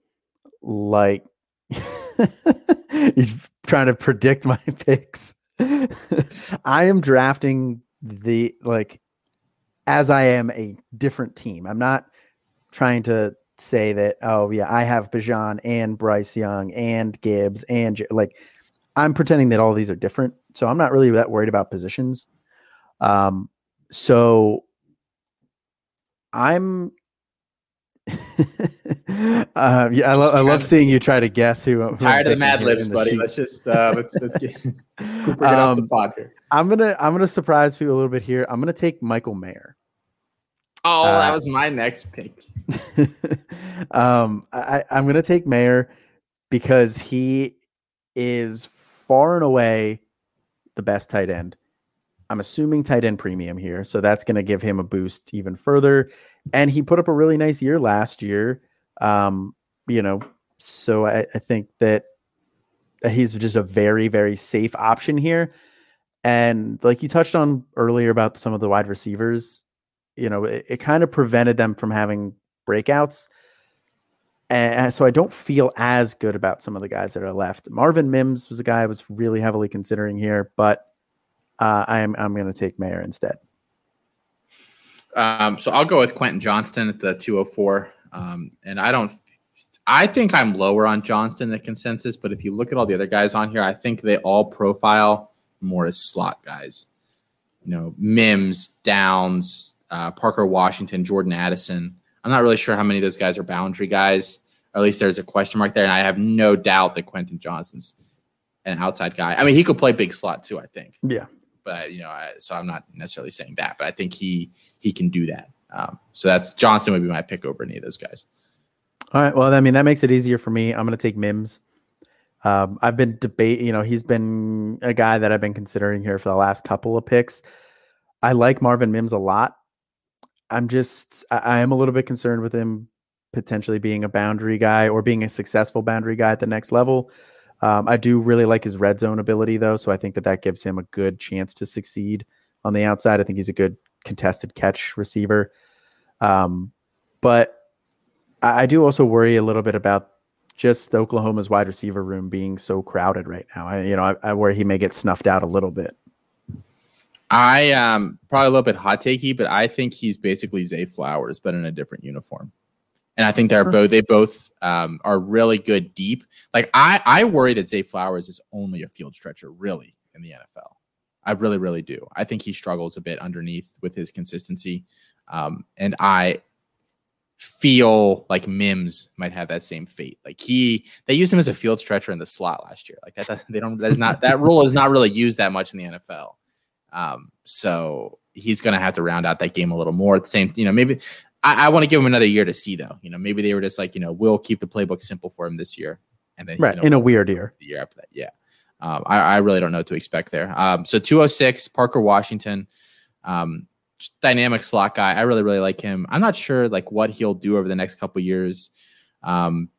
like you're trying to predict my picks. I am drafting the like as I am a different team. I'm not trying to say that, oh yeah, I have Bijan and Bryce Young and Gibbs and J- like I'm pretending that all these are different. So I'm not really that worried about positions. Um, so I'm uh, yeah, I, lo- I love seeing you try to guess who. who tired of the Mad Libs, buddy. Sheet. Let's just uh, let's let's get, Cooper, get um, the um, pod here. I'm gonna I'm gonna surprise people a little bit here. I'm gonna take Michael Mayer. Oh, uh, that was my next pick. um, I, I'm gonna take Mayer because he is far and away the best tight end. I'm assuming tight end premium here, so that's going to give him a boost even further. And he put up a really nice year last year. Um, you know, so I, I think that he's just a very, very safe option here. And like you touched on earlier about some of the wide receivers, you know, it, it kind of prevented them from having breakouts. And so I don't feel as good about some of the guys that are left. Marvin Mims was a guy I was really heavily considering here, but uh, I'm I'm going to take Mayer instead. Um, so I'll go with Quentin Johnston at the 204. Um, and I don't, I think I'm lower on Johnston than consensus, but if you look at all the other guys on here, I think they all profile more as slot guys. You know, Mims, Downs, uh, Parker Washington, Jordan Addison. I'm not really sure how many of those guys are boundary guys. Or at least there's a question mark there. And I have no doubt that Quentin Johnston's an outside guy. I mean, he could play big slot too, I think. Yeah. But, you know, I, so I'm not necessarily saying that, but I think he he can do that. Um, so that's Johnston would be my pick over any of those guys. All right. Well, I mean, that makes it easier for me. I'm going to take Mims. Um, I've been debate, you know, he's been a guy that I've been considering here for the last couple of picks. I like Marvin Mims a lot. I'm just I, I am a little bit concerned with him potentially being a boundary guy or being a successful boundary guy at the next level. Um, I do really like his red zone ability though, so I think that that gives him a good chance to succeed on the outside. I think he's a good contested catch receiver. Um, but I, I do also worry a little bit about just Oklahoma's wide receiver room being so crowded right now. I, you know, I, I worry he may get snuffed out a little bit. I um probably a little bit hot takey, but I think he's basically Zay Flowers, but in a different uniform. And I think they're both they both um, are really good deep. Like I I worry that Zay Flowers is only a field stretcher, really, in the NFL. I really, really do. I think he struggles a bit underneath with his consistency. Um, and I feel like Mims might have that same fate. Like he, they used him as a field stretcher in the slot last year. Like that, they don't. That's not that rule is not really used that much in the NFL. Um, so he's going to have to round out that game a little more. At the same, you know, maybe I, I want to give him another year to see though. You know, maybe they were just like, you know, we'll keep the playbook simple for him this year, and then right you know, in a weird year, the year after that, yeah. Um, I, I, really don't know what to expect there. Um, so 206, Parker Washington, um, dynamic slot guy. I really, really like him. I'm not sure like what he'll do over the next couple years. Um,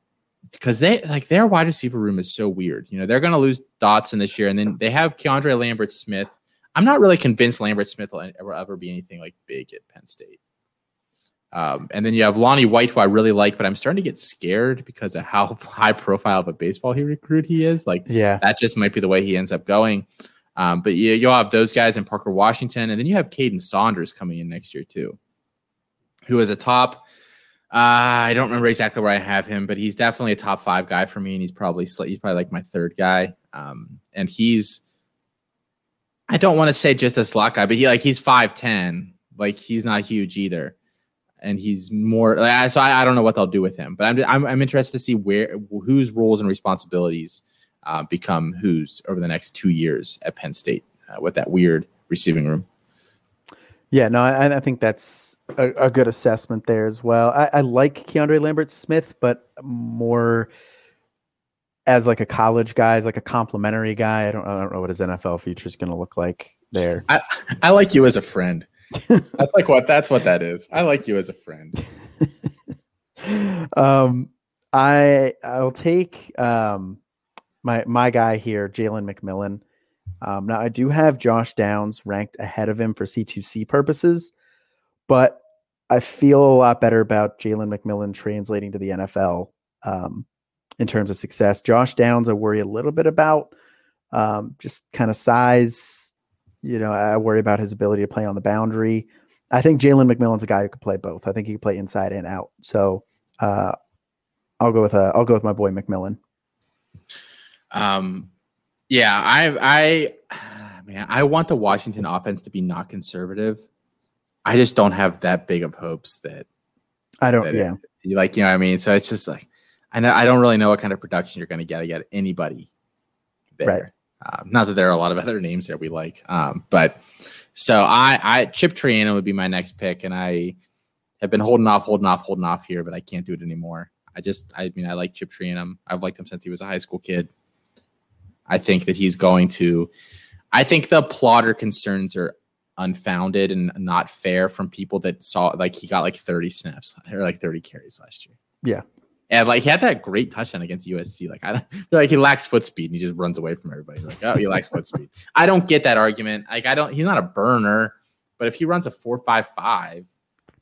because they like their wide receiver room is so weird. You know, they're going to lose Dotson this year, and then they have Keandre Lambert Smith. I'm not really convinced Lambert Smith will ever, ever be anything like big at Penn State. Um, and then you have Lonnie White, who I really like, but I'm starting to get scared because of how high profile of a baseball he recruit he is. Like, yeah, that just might be the way he ends up going. Um, but you, you'll have those guys in Parker Washington, and then you have Kaden Saunders coming in next year too, who is a top. Uh, I don't remember exactly where I have him, but he's definitely a top five guy for me, and he's probably he's probably like my third guy. Um, and he's I don't want to say just a slot guy, but he like he's five ten, like he's not huge either and he's more. So I, I don't know what they'll do with him, but I'm I'm, I'm interested to see where whose roles and responsibilities uh, become whose over the next two years at Penn State uh, with that weird receiving room. Yeah, no, I, I think that's a, a, good assessment there as well. I, I like Keandre Lambert Smith, but more as like a college guy, as like a complimentary guy. I don't, I don't know what his NFL future is going to look like there. I, I like you as a friend that's like what that's what that is. I like you as a friend. um, I I'll take um my my guy here, Jalen McMillan. Um, now I do have Josh Downs ranked ahead of him for C2C purposes, but I feel a lot better about Jalen McMillan translating to the NFL um, in terms of success. Josh Downs, I worry a little bit about um, just kind of size, you know, I worry about his ability to play on the boundary. I think Jalen McMillan's a guy who could play both. I think he can play inside and out. So uh, I'll go with uh, I'll go with my boy McMillan. Um, yeah, I I man, I want the Washington offense to be not conservative. I just don't have that big of hopes that I don't. That yeah, it, You like, you know what I mean? So it's just like, I know I don't really know what kind of production you're going to get to get anybody there. Right. Um, not that there are a lot of other names that we like, um, but so I, I Chip Trayanum would be my next pick, and I have been holding off, holding off, holding off here, but I can't do it anymore. I just, I mean, I like Chip Trayanum. I've liked him since he was a high school kid. I think that he's going to. I think the plotter concerns are unfounded and not fair from people that saw like he got like 30 snaps or like 30 carries last year. Yeah. And like he had that great touchdown against USC. Like I don't like he lacks foot speed and he just runs away from everybody. Like, oh, he lacks foot speed. I don't get that argument. Like I don't he's not a burner, but if he runs a four five five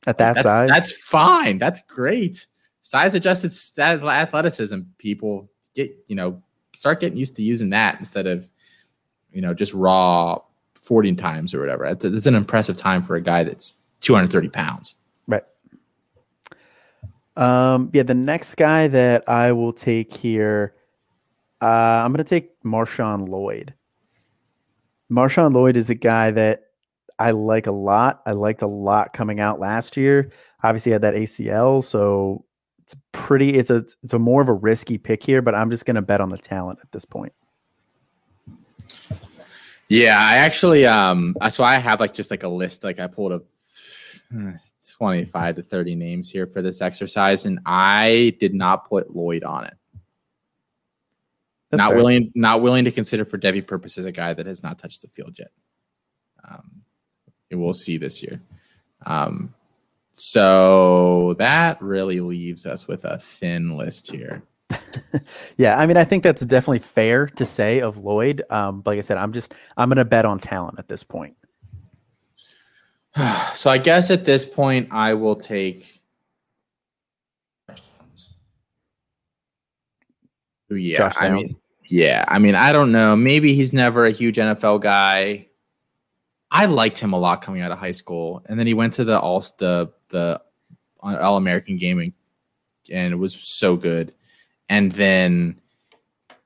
At that that's, size. that's fine. That's great. Size adjusted stat- athleticism, people get, you know, start getting used to using that instead of, you know, just raw 40 times or whatever. It's, it's an impressive time for a guy that's 230 pounds. Right. Um, yeah, the next guy that I will take here, uh, I'm going to take Marshawn Lloyd. Marshawn Lloyd is a guy that I like a lot. I liked a lot coming out last year. Obviously, had that ACL, so it's pretty. It's a it's a more of a risky pick here, but I'm just going to bet on the talent at this point. Yeah, I actually um so I have like just like a list like I pulled up 25 to 30 names here for this exercise and I did not put Lloyd on it. That's not fair. willing not willing to consider for Devy purposes a guy that has not touched the field yet. Um and we'll see this year. Um so that really leaves us with a thin list here. Yeah, I mean, I think that's definitely fair to say of Lloyd. Um, like I said, I'm just I'm going to bet on talent at this point. so I guess at this point I will take. Yeah, Josh I mean, yeah. I mean, I don't know. Maybe he's never a huge NFL guy. I liked him a lot coming out of high school, and then he went to the all the the All American game and, and it was so good. And then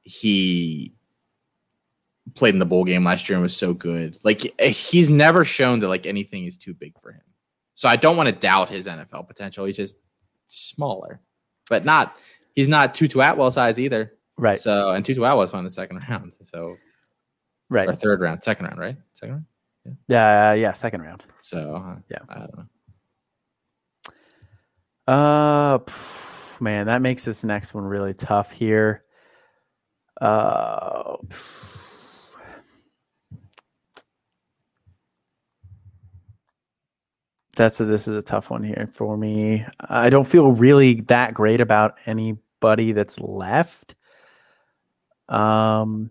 he played in the bowl game last year and was so good. Like he's never shown that like anything is too big for him. So I don't want to doubt his NFL potential. He's just smaller, but not. He's not Tutu Atwell size either. Right, So and Tutu Atwell was in the second round. So right. or third round, second round, right? Second round. Yeah, yeah, second round. So uh, Yeah. I don't know. Uh, pff, man, that makes this next one really tough here. Uh, pff. That's a, this is a tough one here for me. I don't feel really that great about anybody that's left. Um,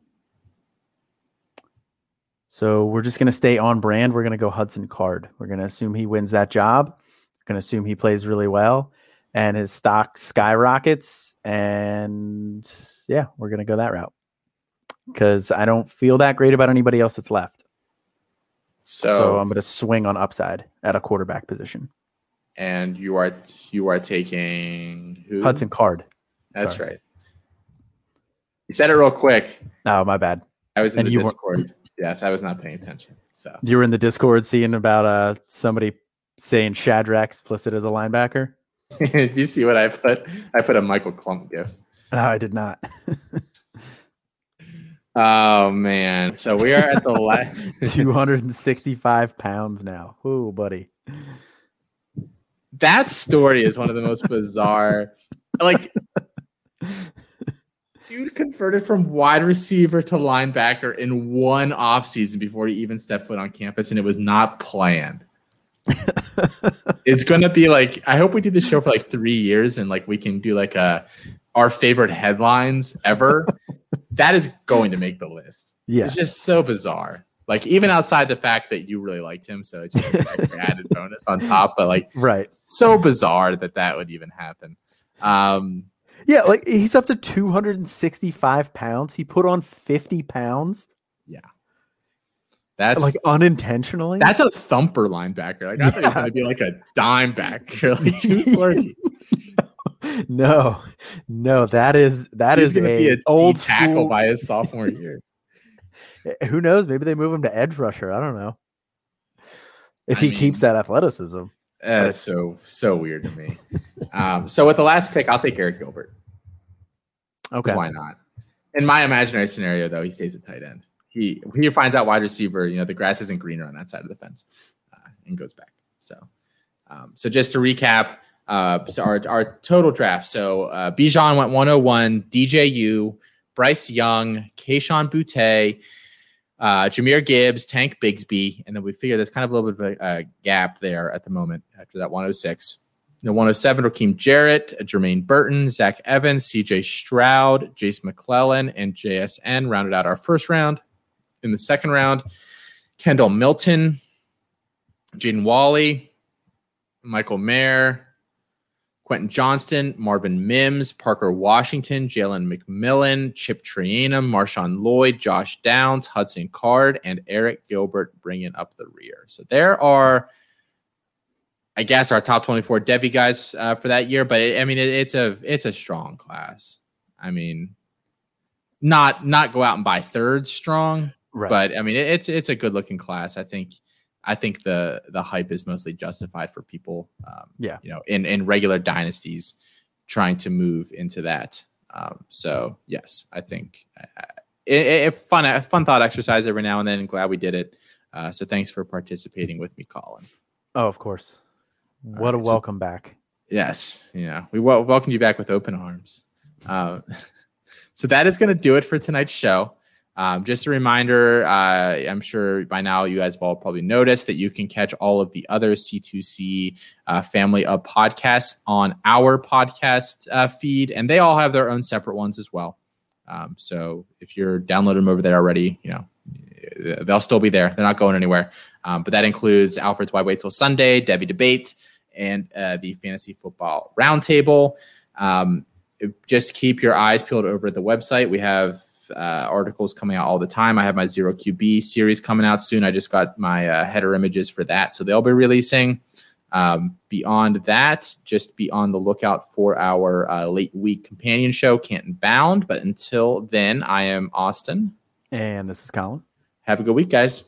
so we're just gonna stay on brand. We're gonna go Hudson Card. We're gonna assume he wins that job going to assume he plays really well and his stock skyrockets and yeah we're going to go that route because i don't feel that great about anybody else that's left So, so i'm going to swing on upside at a quarterback position and you are you are taking who? hudson card That's sorry. right. You said it real quick. oh my bad I was in And the Discord. yes, I was not paying attention. So you were in the discord seeing about uh somebody saying shadrack explicit as a linebacker you see what I put? I put a Michael Klump gift. no i did not Oh man! So we are at the last. 265 pounds now oh buddy that story is one of the most bizarre. Like, dude converted from wide receiver to linebacker in one offseason before he even stepped foot on campus, and it was not planned. it's gonna be like I hope we do this show for like three years, and like we can do like a our favorite headlines ever. That is going to make the list. yeah It's just so bizarre. Like even outside the fact that you really liked him, so it's just an added bonus on top. But like right so bizarre that that would even happen. Um, Yeah, like he's up to 265 pounds. He put on 50 pounds, Yeah. that's like unintentionally. that's a thumper linebacker. Like I thought he was gonna be like a dime back, like. no, no, that is that He's is a, a old tackle school. by his sophomore year. Who knows? Maybe they move him to edge rusher. I don't know. If I he keeps that athleticism, That's so so weird to me. um, so with the last pick, I'll take Arik Gilbert. Okay. Why not? In my imaginary scenario, though, he stays at tight end. He he finds out wide receiver. You know, the grass isn't greener on that side of the fence, uh, and goes back. So, um, so just to recap, uh, so our our total draft. So uh, Bijan went 101, DJU, Bryce Young, Kayshon Boutte, uh, Jahmyr Gibbs, Tank Bigsby, and then we figure there's kind of a little bit of a, gap there at the moment after that 106. The 107, Raheem Jarrett, Jermaine Burton, Zach Evans, CJ Stroud, Jase McClellan, and JSN rounded out our first round. In the second round, Kendall Milton, Jaden Walley, Michael Mayer, Quentin Johnston, Marvin Mims, Parker Washington, Jalen McMillan, Chip Trayanum, Marshawn Lloyd, Josh Downs, Hudson Card, and Arik Gilbert bringing up the rear. So there are, I guess, our top 24 Devy guys uh, for that year. But it, I mean, it, it's a it's a strong class. I mean, not not go out and buy third strong, right. but I mean, it, it's it's a good looking class. I think I think the the hype is mostly justified for people, um, yeah, you know, in in regular dynasties trying to move into that. Um, so yes, I think uh, it, it, fun a fun thought exercise every now and then. And glad we did it. Uh, so thanks for participating with me, Colin. Oh, of course. What right, a welcome so, back. Yes, yeah, we wel- welcome you back with open arms. Uh, so that is going to do it for tonight's show. Um, just a reminder, uh, I'm sure by now you guys have all probably noticed that you can catch all of the other C2C uh, family of podcasts on our podcast uh, feed, and they all have their own separate ones as well. Um, so if you're downloading them over there already, you know they'll still be there. They're not going anywhere. Um, but that includes Alfred's Why Wait Till Sunday, Devy Debate, and uh, the Fantasy Football Roundtable. Um, just keep your eyes peeled over at the website. We have uh, articles coming out all the time. I have my Zero QB series coming out soon. I just got my uh, header images for that, so they'll be releasing. Um, beyond that, just be on the lookout for our uh, late week companion show, Canton Bound. But until then, I am Austin. And this is Colin. Have a good week, guys.